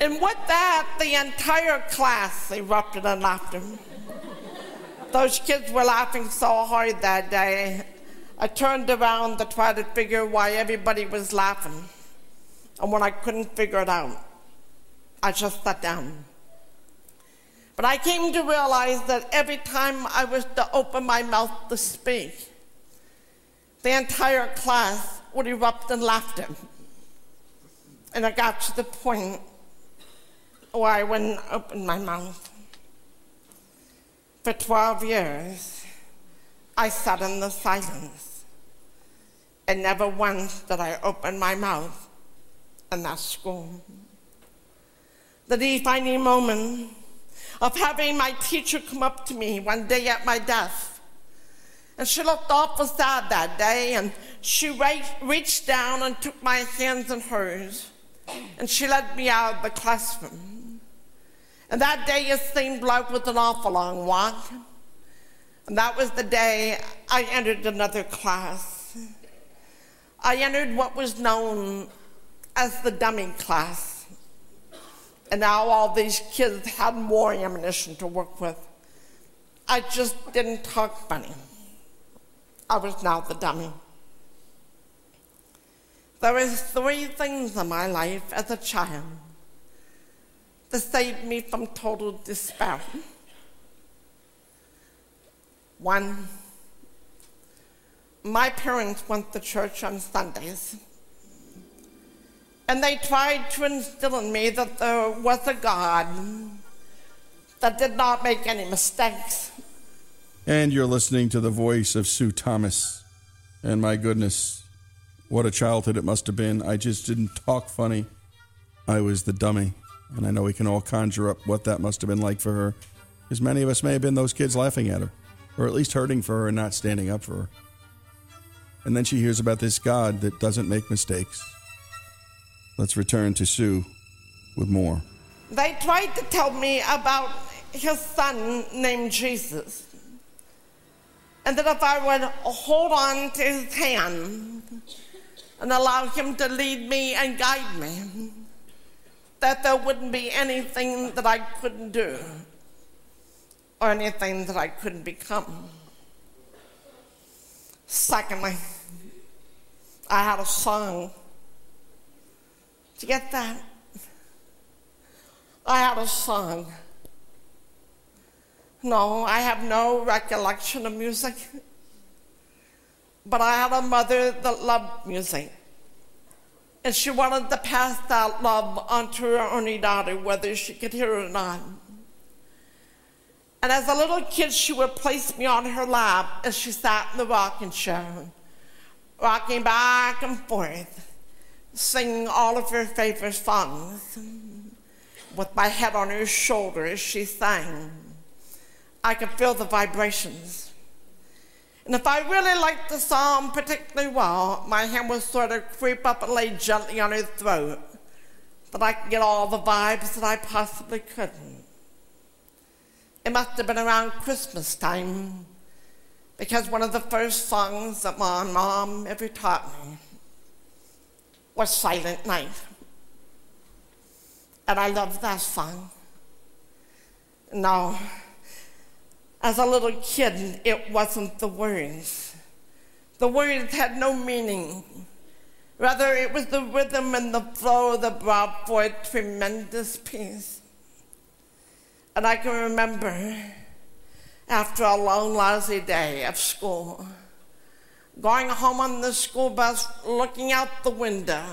F: And with that, the entire class erupted in laughter. Those kids were laughing so hard that day. I turned around to try to figure why everybody was laughing. And when I couldn't figure it out, I just sat down. But I came to realize that every time I was to open my mouth to speak, the entire class would erupt in laughter. And I got to the point where I wouldn't open my mouth. For 12 years, I sat in the silence, and never once did I open my mouth in that school. The defining moment of having my teacher come up to me one day at my desk. And she looked awful sad that day, and she reached down and took my hands in hers, and she led me out of the classroom. And that day it seemed like was an awful long walk. And that was the day I entered another class. I entered what was known as the dummy class. And now all these kids had more ammunition to work with. I just didn't talk funny. I was now the dummy. There were three things in my life as a child that saved me from total despair. One, my parents went to church on Sundays. And they tried to instill in me that there was a God that did not make any mistakes.
A: And you're listening to the voice of Sue Thomas. And my goodness, what a childhood it must have been. I just didn't talk funny. I was the dummy. And I know we can all conjure up what that must have been like for her. Because many of us may have been those kids laughing at her, or at least hurting for her and not standing up for her. And then she hears about this God that doesn't make mistakes. Let's return to Sue with more.
F: They tried to tell me about his son named Jesus. And that if I would hold on to his hand and allow him to lead me and guide me, that there wouldn't be anything that I couldn't do or anything that I couldn't become. Secondly, I had a song. Did you get that? I had a song. No, I have no recollection of music. But I had a mother that loved music. And she wanted to pass that love on to her only daughter, whether she could hear it or not. And as a little kid, she would place me on her lap as she sat in the rocking chair, rocking back and forth, singing all of her favorite songs, with my head on her shoulder as she sang. I could feel the vibrations. And if I really liked the song particularly well, my hand would sort of creep up and lay gently on her throat, that I could get all the vibes that I possibly couldn't. It must have been around Christmas time, because one of the first songs that my mom ever taught me was Silent Night. And I loved that song. Now, as a little kid, it wasn't the words. The words had no meaning. Rather, it was the rhythm and the flow that brought forth tremendous peace. And I can remember after a long, lousy day of school, going home on the school bus, looking out the window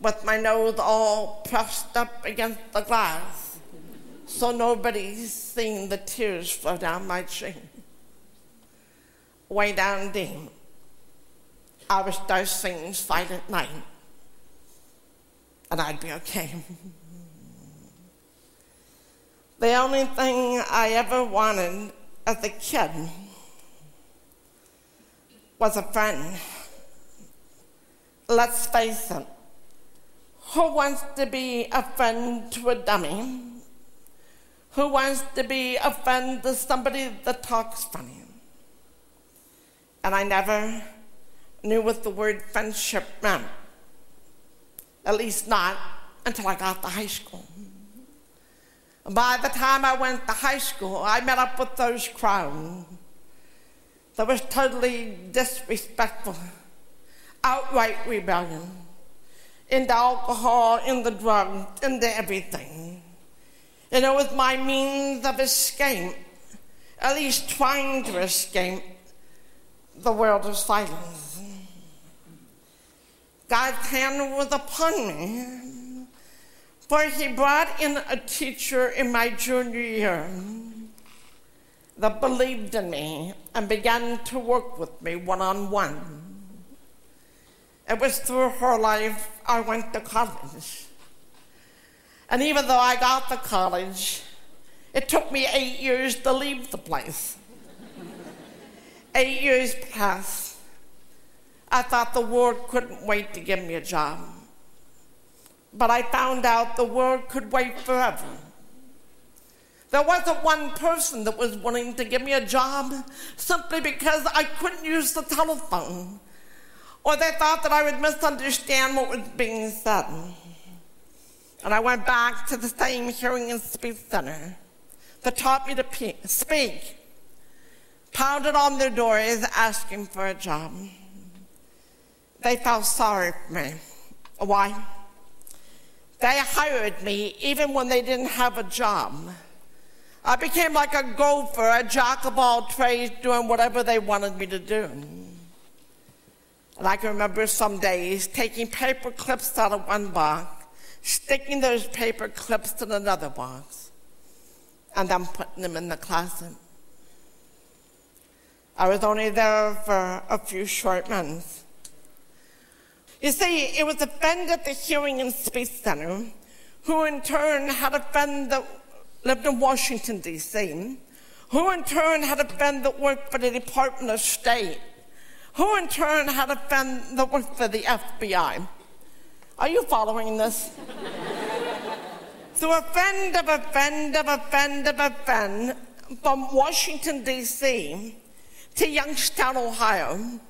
F: with my nose all pressed up against the glass so nobody's seen the tears flow down my cheek. Way down deep, I start singing Silent Night, and I'd be okay. the only thing I ever wanted as a kid was a friend. Let's face it, who wants to be a friend to a dummy? who wants to be a friend to somebody that talks funny. And I never knew what the word friendship meant, at least not until I got to high school. By the time I went to high school, I met up with those crowds that was totally disrespectful, outright rebellion, in the alcohol, in the drugs, in the everything. And it was my means of escape, at least trying to escape the world of silence. God's hand was upon me, for He brought in a teacher in my junior year that believed in me and began to work with me one on one. It was through her life I went to college. And even though I got to college, it took me eight years to leave the place. eight years passed. I thought the world couldn't wait to give me a job. But I found out the world could wait forever. There wasn't one person that was willing to give me a job simply because I couldn't use the telephone. Or they thought that I would misunderstand what was being said. And I went back to the same hearing and speech center that taught me to pe- speak, pounded on their doors asking for a job. They felt sorry for me. Why? They hired me even when they didn't have a job. I became like a gopher, a jack of all trades, doing whatever they wanted me to do. And I can remember some days taking paper clips out of one box sticking those paper clips in another box, and then putting them in the closet. I was only there for a few short months. You see, it was a friend at the Hearing and Speech Center who in turn had a friend that lived in Washington, D.C., who in turn had a friend that worked for the Department of State, who in turn had a friend that worked for the FBI. Are you following this? Through a friend of a friend of a friend of a friend from Washington, D.C. to Youngstown, Ohio,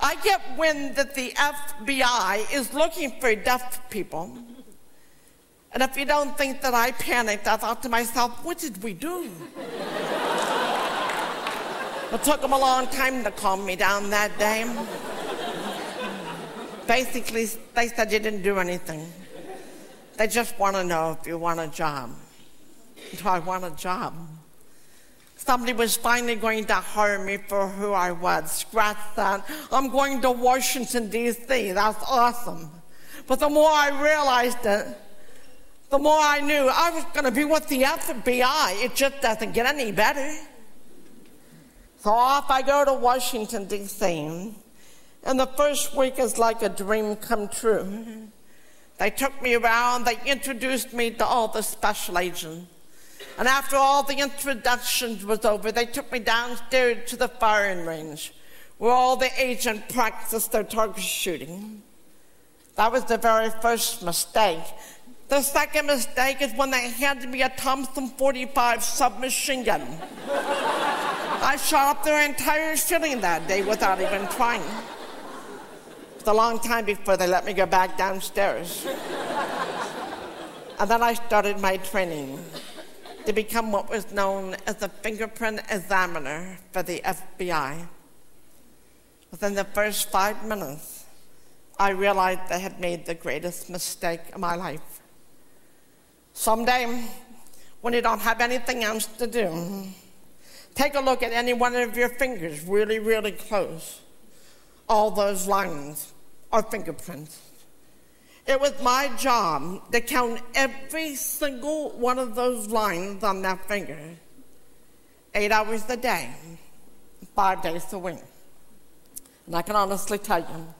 F: I get wind that the FBI is looking for deaf people. And if you don't think that I panicked, I thought to myself, what did we do? it took them a long time to calm me down that day. Basically, they said you didn't do anything. They just want to know if you want a job. Do I want a job? Somebody was finally going to hire me for who I was. Scratch that. I'm going to Washington, D.C. That's awesome. But the more I realized it, the more I knew I was going to be with the FBI. It just doesn't get any better. So off I go to Washington, D.C. And the first week is like a dream come true. They took me around, they introduced me to all the special agents. And after all the introductions was over, they took me downstairs to the firing range where all the agents practiced their target shooting. That was the very first mistake. The second mistake is when they handed me a Thompson 45 submachine gun. I shot up their entire shooting that day without even trying. It was a long time before they let me go back downstairs. and then I started my training to become what was known as a fingerprint examiner for the FBI. Within the first five minutes, I realized I had made the greatest mistake of my life. Someday, when you don't have anything else to do, take a look at any one of your fingers really, really close. All those lines are fingerprints. It was my job to count every single one of those lines on that finger. Eight hours a day, five days a week. And I can honestly tell you,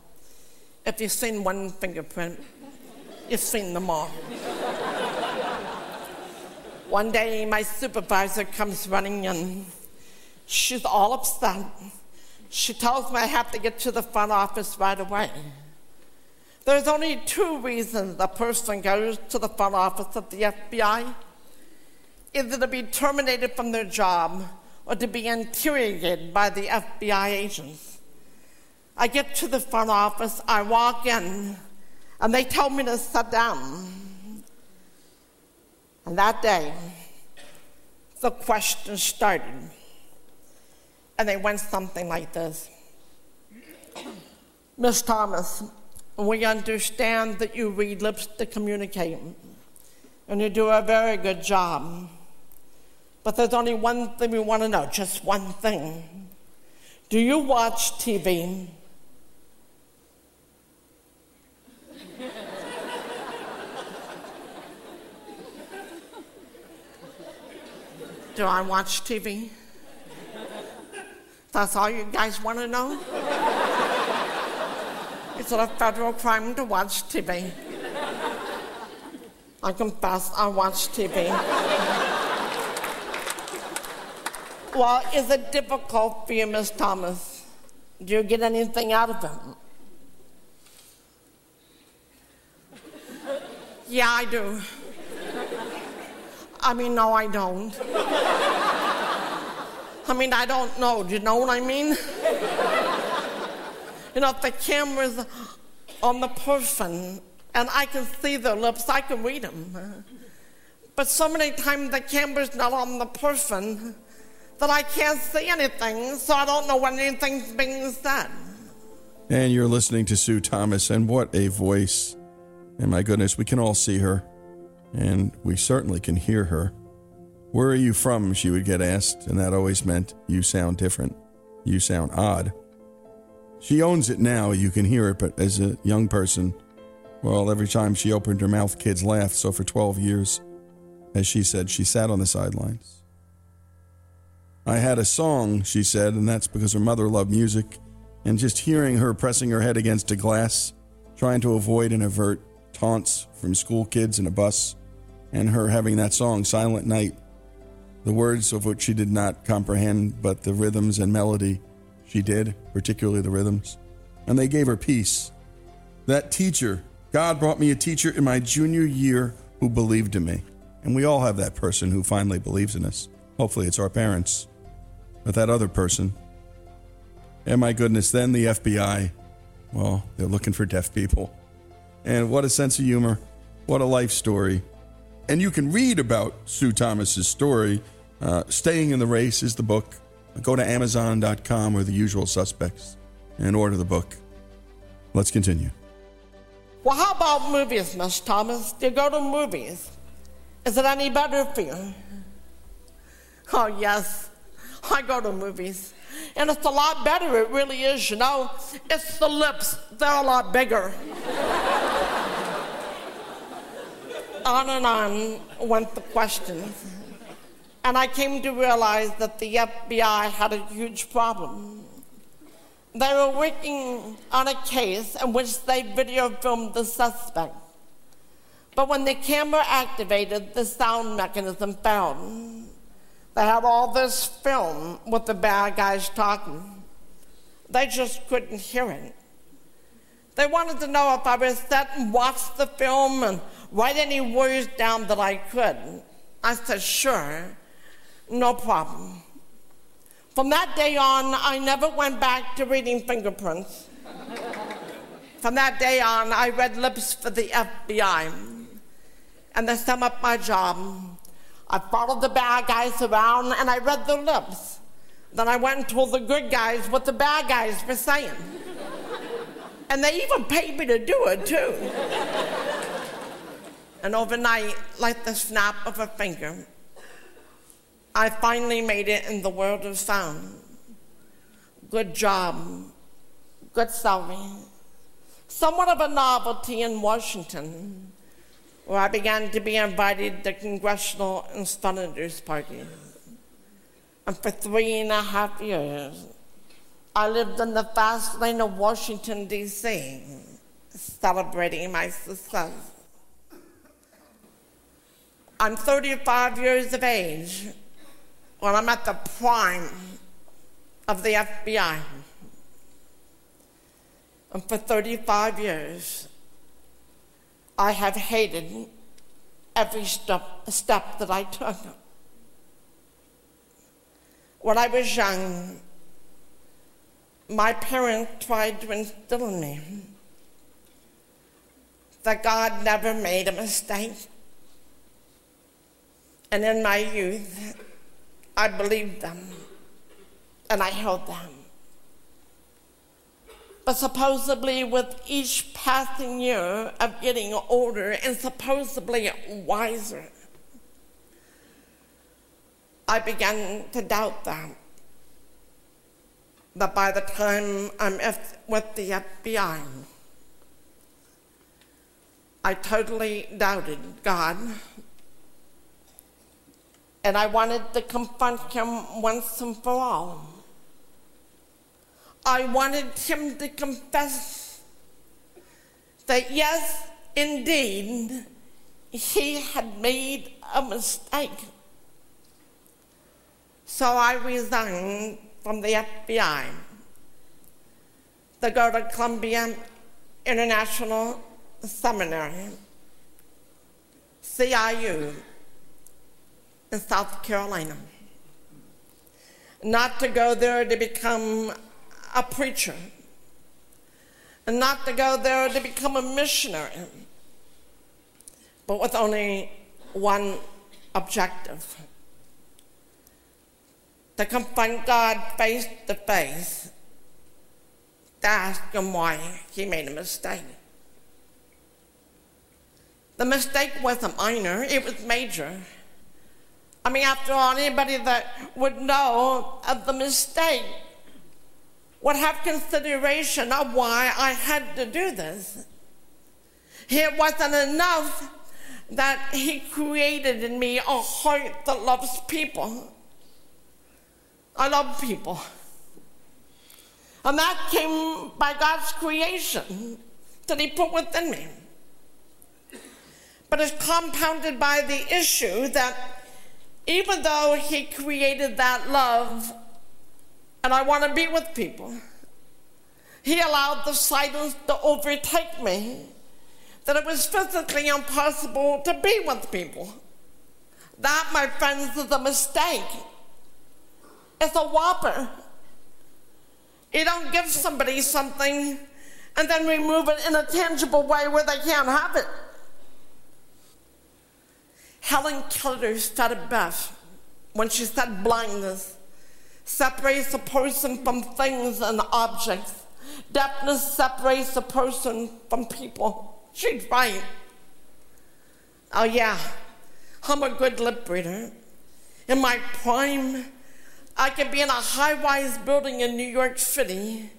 F: if you've seen one fingerprint, you've seen them all. One day, my supervisor comes running in. She's all upset. She tells me I have to get to the front office right away. There's only two reasons a person goes to the front office of the FBI either to be terminated from their job or to be interrogated by the FBI agents. I get to the front office, I walk in, and they tell me to sit down. And that day, the questions started. And they went something like this <clears throat> Miss Thomas, we understand that you read lips to communicate, and you do a very good job. But there's only one thing we want to know, just one thing. Do you watch TV? Do I watch TV? That's all you guys want to know? It's a federal crime to watch TV. I confess I watch TV. well, is it difficult for you, Miss Thomas? Do you get anything out of it? Yeah, I do. I mean, no, I don't. I mean, I don't know. Do you know what I mean? You know, if the camera's on the person and I can see their lips, I can read them. But so many times the camera's not on the person that I can't see anything, so I don't know when anything's being said.
A: And you're listening to Sue Thomas, and what a voice. And my goodness, we can all see her, and we certainly can hear her. Where are you from? She would get asked, and that always meant you sound different. You sound odd. She owns it now, you can hear it, but as a young person, well, every time she opened her mouth, kids laughed. So for 12 years, as she said, she sat on the sidelines. I had a song, she said, and that's because her mother loved music. And just hearing her pressing her head against a glass, trying to avoid and avert taunts from school kids in a bus, and her having that song, Silent Night, the words of which she did not comprehend, but the rhythms and melody She did, particularly the rhythms. And they gave her peace. That teacher, God brought me a teacher in my junior year who believed in me. And we all have that person who finally believes in us. Hopefully, it's our parents. But that other person, and my goodness, then the FBI, well, they're looking for deaf people. And what a sense of humor. What a life story. And you can read about Sue Thomas's story. Uh, Staying in the Race is the book. Go to Amazon.com or the usual suspects and order the book. Let's continue.
F: Well, how about movies, Miss Thomas? Do you go to movies? Is it any better for you? Oh, yes. I go to movies. And it's a lot better, it really is, you know. It's the lips, they're a lot bigger. <laughs> on and on went the questions. And I came to realize that the FBI had a huge problem. They were working on a case in which they video filmed the suspect. But when the camera activated, the sound mechanism failed. They had all this film with the bad guys talking. They just couldn't hear it. They wanted to know if I would sit and watch the film and write any words down that I could. I said, sure, no problem. From that day on, I never went back to reading fingerprints. From that day on, I read lips for the FBI. And to sum up my job, I followed the bad guys around and I read their lips. Then I went and told the good guys what the bad guys were saying. And they even paid me to do it, too. and overnight, like the snap of a finger, I finally made it in the world of sound. Good job. Good salary. Somewhat of a novelty in Washington, where I began to be invited to congressional and senators' parties. And for three and a half years, I lived in the fast lane of Washington, D.C., celebrating my success. I'm 35 years of age when I'm at the prime of the FBI. And for 35 years, I have hated every step, step that I took. When I was young, my parents tried to instill in me that God never made a mistake. And in my youth, I believed them and I held them. But supposedly, with each passing year of getting older and supposedly wiser, I began to doubt them. That by the time I'm with the FBI, I totally doubted God. And I wanted to confront him once and for all. I wanted him to confess that, yes, indeed, he had made a mistake. So I resigned from the FBI to go to Columbia International Seminary, CIU, in South Carolina. Not to go there to become a preacher, and not to go there to become a missionary, but with only one objective to confront God face to face, to ask Him why He made a mistake. The mistake wasn't minor, it was major. I mean, after all, anybody that would know of the mistake would have consideration of why I had to do this. It wasn't enough that He created in me a heart that loves people. I love people. And that came by God's creation that He put within me. But it's compounded by the issue that even though He created that love and I want to be with people. He allowed the silence to overtake me, that it was physically impossible to be with people. That, my friends, is a mistake. It's a whopper. You don't give somebody something and then remove it in a tangible way where they can't have it. Helen Keller said it best when she said blindness separates a person from things and objects. Deafness separates a person from people. She's right. Oh, yeah, I'm a good lip reader. In my prime, I could be in a high rise building in New York City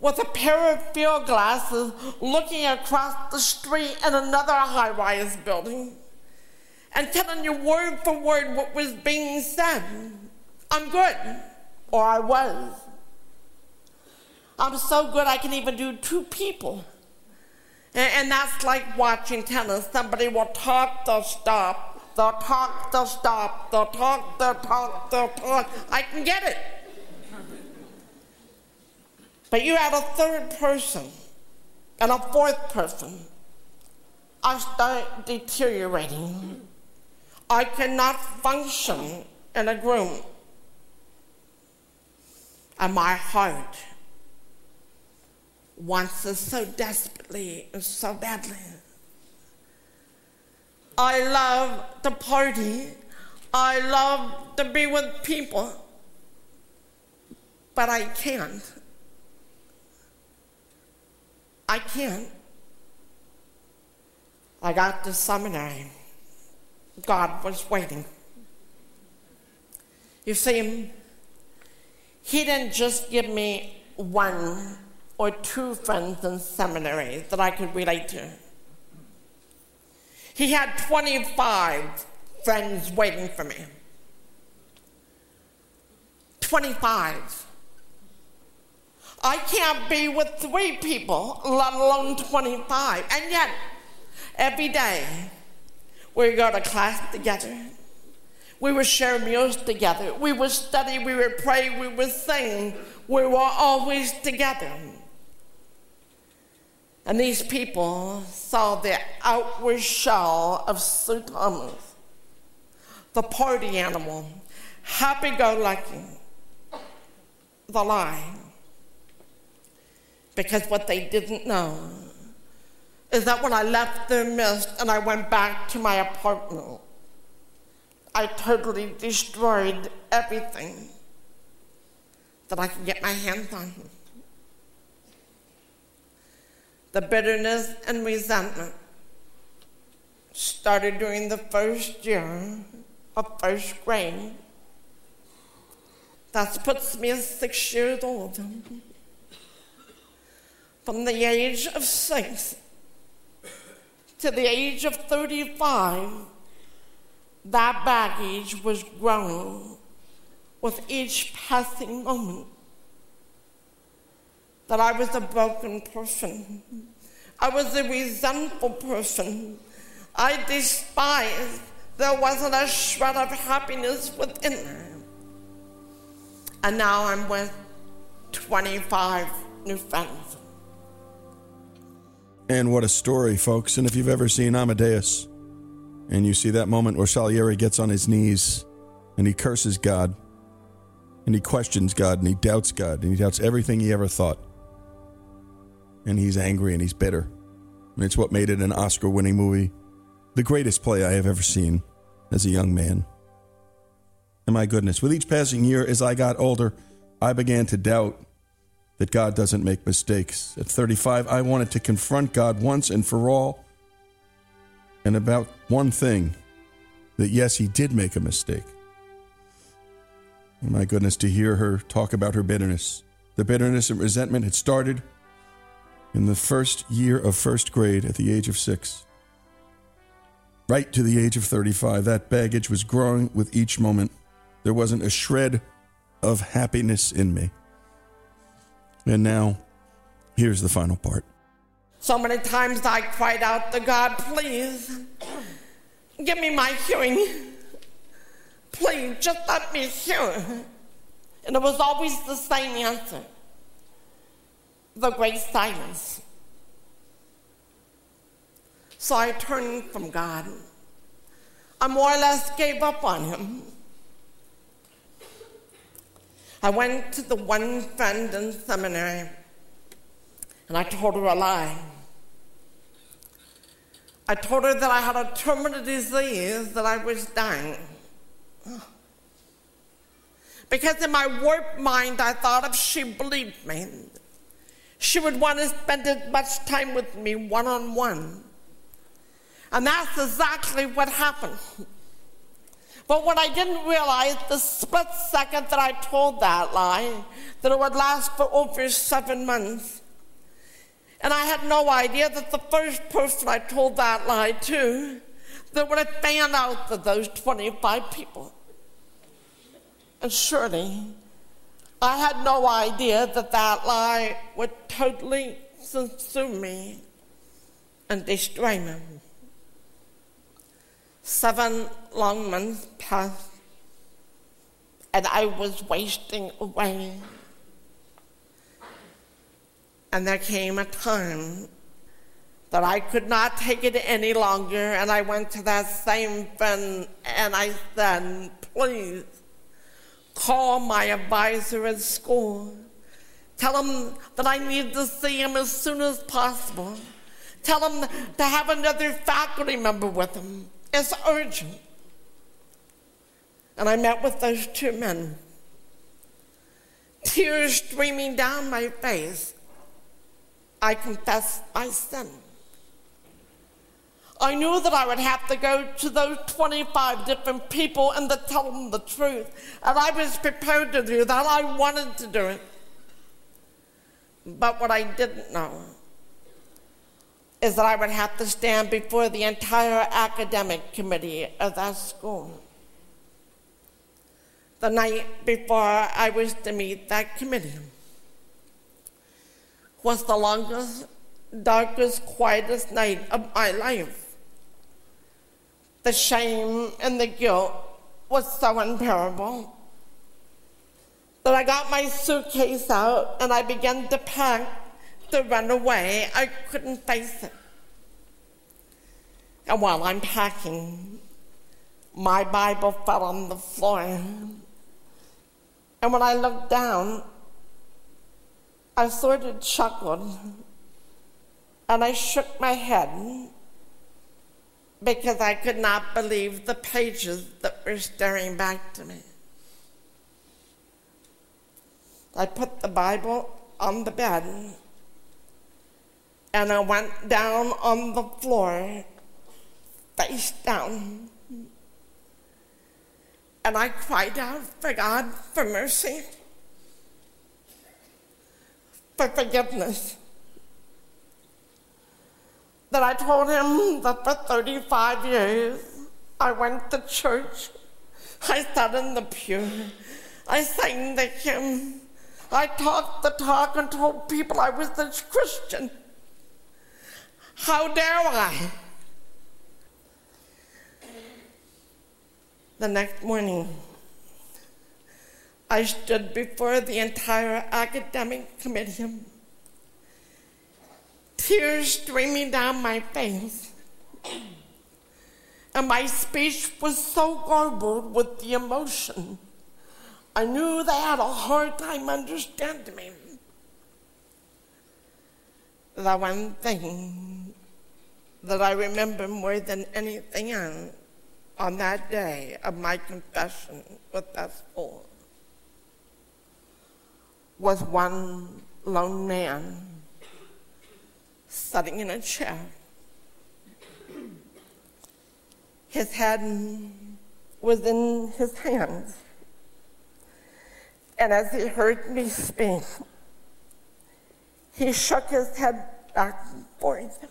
F: with a pair of field glasses looking across the street at another high rise building and telling you word for word what was being said. I'm good, or I was. I'm so good I can even do two people. And, and that's like watching tennis. Somebody will talk, they'll stop. They'll talk, they'll stop. They'll talk, they'll talk, they'll talk. I can get it. But you add a third person and a fourth person. I start deteriorating. I cannot function in a room. And my heart wants it so desperately and so badly. I love to party. I love to be with people. But I can't. I can't. I got to seminary. God was waiting. You see, He didn't just give me one or two friends in seminary that I could relate to. He had 25 friends waiting for me. 25. I can't be with three people, let alone 25. And yet, every day, we go to class together. We would share meals together. We would study, we would pray, we would sing. We were always together. And these people saw the outward shell of Sue Thomas, the party animal, happy go lucky, the lie. Because what they didn't know is that when I left their midst and I went back to my apartment, I totally destroyed everything that I could get my hands on. The bitterness and resentment started during the first year of first grade. That puts me at six years old. From the age of six to the age of 35, that baggage was growing with each passing moment. That I was a broken person. I was a resentful person. I despised. There wasn't a shred of happiness within me. And now I'm with 25 new friends.
A: And what a story, folks. And if you've ever seen Amadeus, and you see that moment where Salieri gets on his knees and he curses God, and he questions God, and he doubts God, and he doubts everything he ever thought. And he's angry and he's bitter. And it's what made it an Oscar winning movie. The greatest play I have ever seen as a young man. And my goodness, with each passing year as I got older, I began to doubt that God doesn't make mistakes. At 35, I wanted to confront God once and for all and about one thing that yes, he did make a mistake. My goodness, to hear her talk about her bitterness. The bitterness and resentment had started in the first year of first grade at the age of six. Right to the age of 35, that baggage was growing with each moment. There wasn't a shred of happiness in me. And now, here's the final part.
F: So many times I cried out to God, please, give me my hearing. Please, just let me hear. And it was always the same answer the great silence. So I turned from God. I more or less gave up on Him. I went to the one friend in seminary and I told her a lie. I told her that I had a terminal disease, that I was dying. Because in my warped mind, I thought if she believed me, she would want to spend as much time with me one on one. And that's exactly what happened. But what I didn't realize the split second that I told that lie, that it would last for over seven months. And I had no idea that the first person I told that lie to, that would have found out that those 25 people. And surely, I had no idea that that lie would totally consume me and destroy me. Seven long months passed, and I was wasting away. And there came a time that I could not take it any longer, and I went to that same friend and I said, Please call my advisor at school. Tell him that I need to see him as soon as possible. Tell him to have another faculty member with him. It's urgent. And I met with those two men, tears streaming down my face. I confessed my sin. I knew that I would have to go to those 25 different people and to tell them the truth. And I was prepared to do that. I wanted to do it. But what I didn't know is that I would have to stand before the entire academic committee of that school. The night before I was to meet that committee was the longest, darkest, quietest night of my life. The shame and the guilt was so unbearable that I got my suitcase out and I began to pack to run away. I couldn't face it. And while I'm packing, my Bible fell on the floor. And when I looked down, I sort of chuckled and I shook my head because I could not believe the pages that were staring back to me. I put the Bible on the bed and I went down on the floor, face down. And I cried out for God for mercy, for forgiveness. That I told him that for 35 years I went to church, I sat in the pew, I sang the hymn, I talked the talk and told people I was a Christian. How dare I? The next morning, I stood before the entire academic committee, tears streaming down my face. And my speech was so garbled with the emotion. I knew they had a hard time understanding me. The one thing that I remember more than anything else on that day of my confession with that school was one lone man sitting in a chair. His head was in his hands. And as he heard me speak, he shook his head back and forth.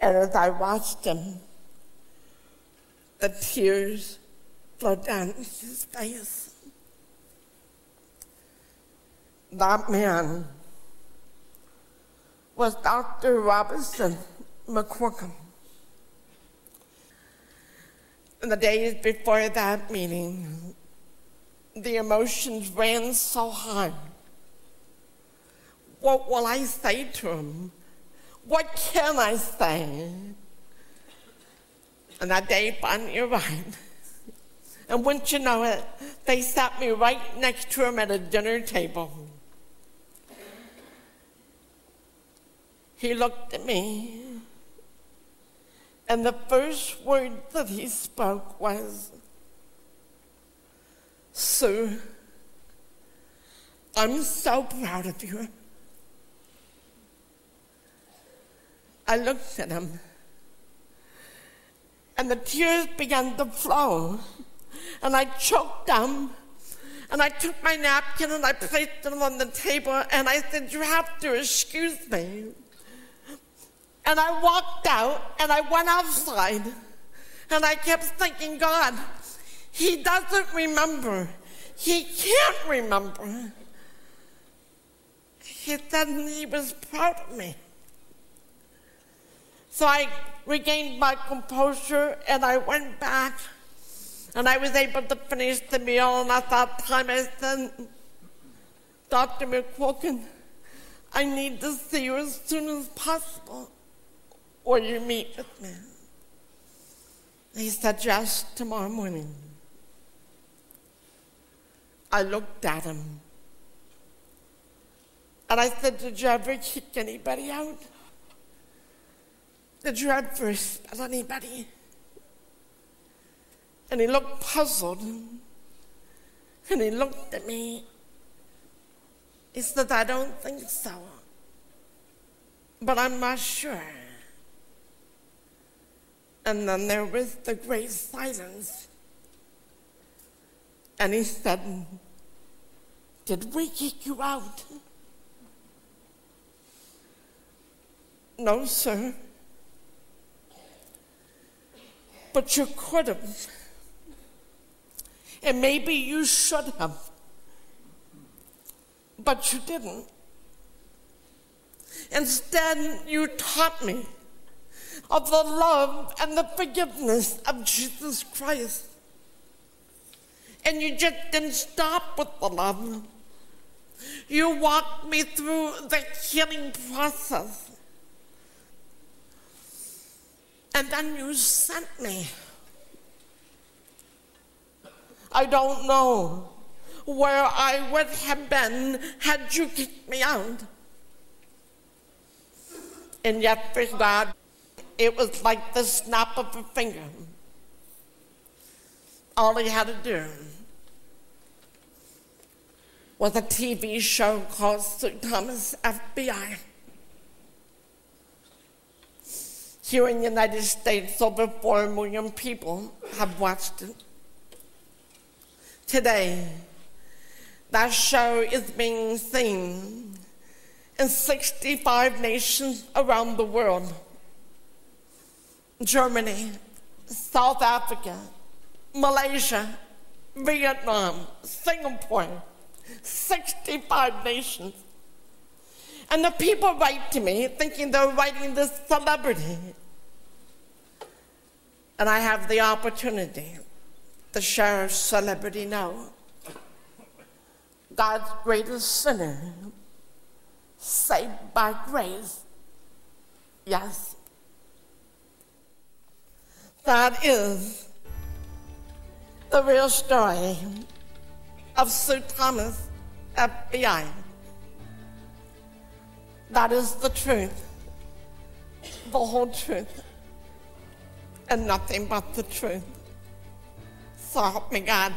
F: And as I watched him, the tears flowed down his face. That man was Dr. Robertson McQuilkin. In the days before that meeting, the emotions ran so high. What will I say to him? What can I say? And that day, Bonnie arrived. And wouldn't you know it, they sat me right next to him at a dinner table. He looked at me, and the first word that he spoke was, Sue, I'm so proud of you. I looked at him, and the tears began to flow, and I choked them. And I took my napkin and I placed it on the table, and I said, You have to excuse me. And I walked out and I went outside, and I kept thinking, God, he doesn't remember. He can't remember. He said he was proud of me. So I regained my composure and I went back and I was able to finish the meal. And at that time I said, Dr. McQuilkin, I need to see you as soon as possible. Will you meet with me? He said, Yes, tomorrow morning. I looked at him and I said, Did you ever kick anybody out? Did you ever spell anybody? And he looked puzzled. And he looked at me. He said, I don't think so. But I'm not sure. And then there was the great silence. And he said, Did we kick you out? No, sir. But you could have. And maybe you should have. But you didn't. Instead, you taught me of the love and the forgiveness of Jesus Christ. And you just didn't stop with the love. You walked me through the healing process. And then you sent me. I don't know where I would have been had you kicked me out. And yet, for God, it was like the snap of a finger. All he had to do was a TV show called Sue Thomas FBI. Here in the United States, over 4 million people have watched it. Today, that show is being seen in 65 nations around the world Germany, South Africa, Malaysia, Vietnam, Singapore, 65 nations. And the people write to me thinking they're writing this celebrity. And I have the opportunity to share celebrity now. God's greatest sinner, saved by grace. Yes. That is the real story of Sue Thomas, FBI. That is the truth, the whole truth, and nothing but the truth. So help me God.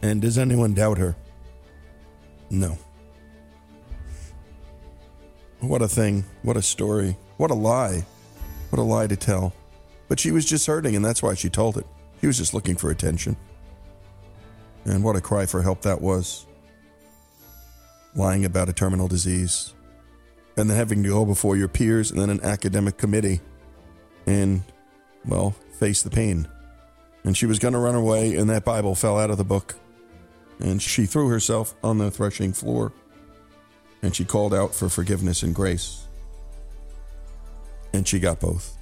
A: And does anyone doubt her? No. What a thing. What a story. What a lie. What a lie to tell. But she was just hurting, and that's why she told it. She was just looking for attention. And what a cry for help that was. Lying about a terminal disease. And then having to go before your peers and then an academic committee and, well, face the pain. And she was going to run away, and that Bible fell out of the book. And she threw herself on the threshing floor. And she called out for forgiveness and grace. And she got both.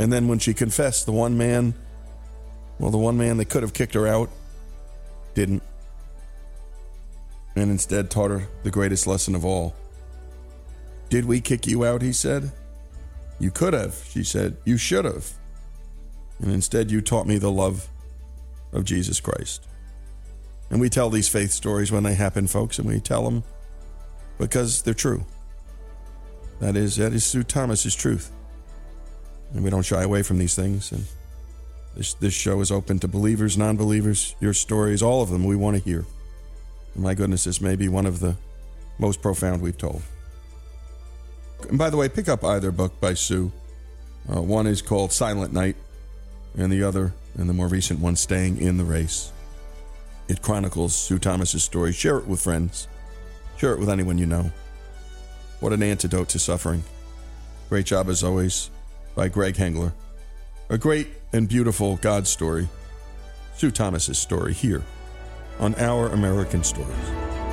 A: And then when she confessed, the one man, well, the one man that could have kicked her out, didn't. And instead taught her the greatest lesson of all. Did we kick you out? He said. You could have, she said. You should have. And instead, you taught me the love of Jesus Christ. And we tell these faith stories when they happen, folks, and we tell them because they're true. That is, that is Sue Thomas's truth. And we don't shy away from these things. And this, this show is open to believers, non believers, your stories, all of them we want to hear. And my goodness, this may be one of the most profound we've told. And by the way, pick up either book by Sue. Uh, one is called Silent Night, and the other, and the more recent one, Staying in the Race. It chronicles Sue Thomas's story. Share it with friends. Share it with anyone you know. What an antidote to suffering. Great job as always by Greg Hengler. A great and beautiful God story. Sue Thomas's story here on Our American Stories.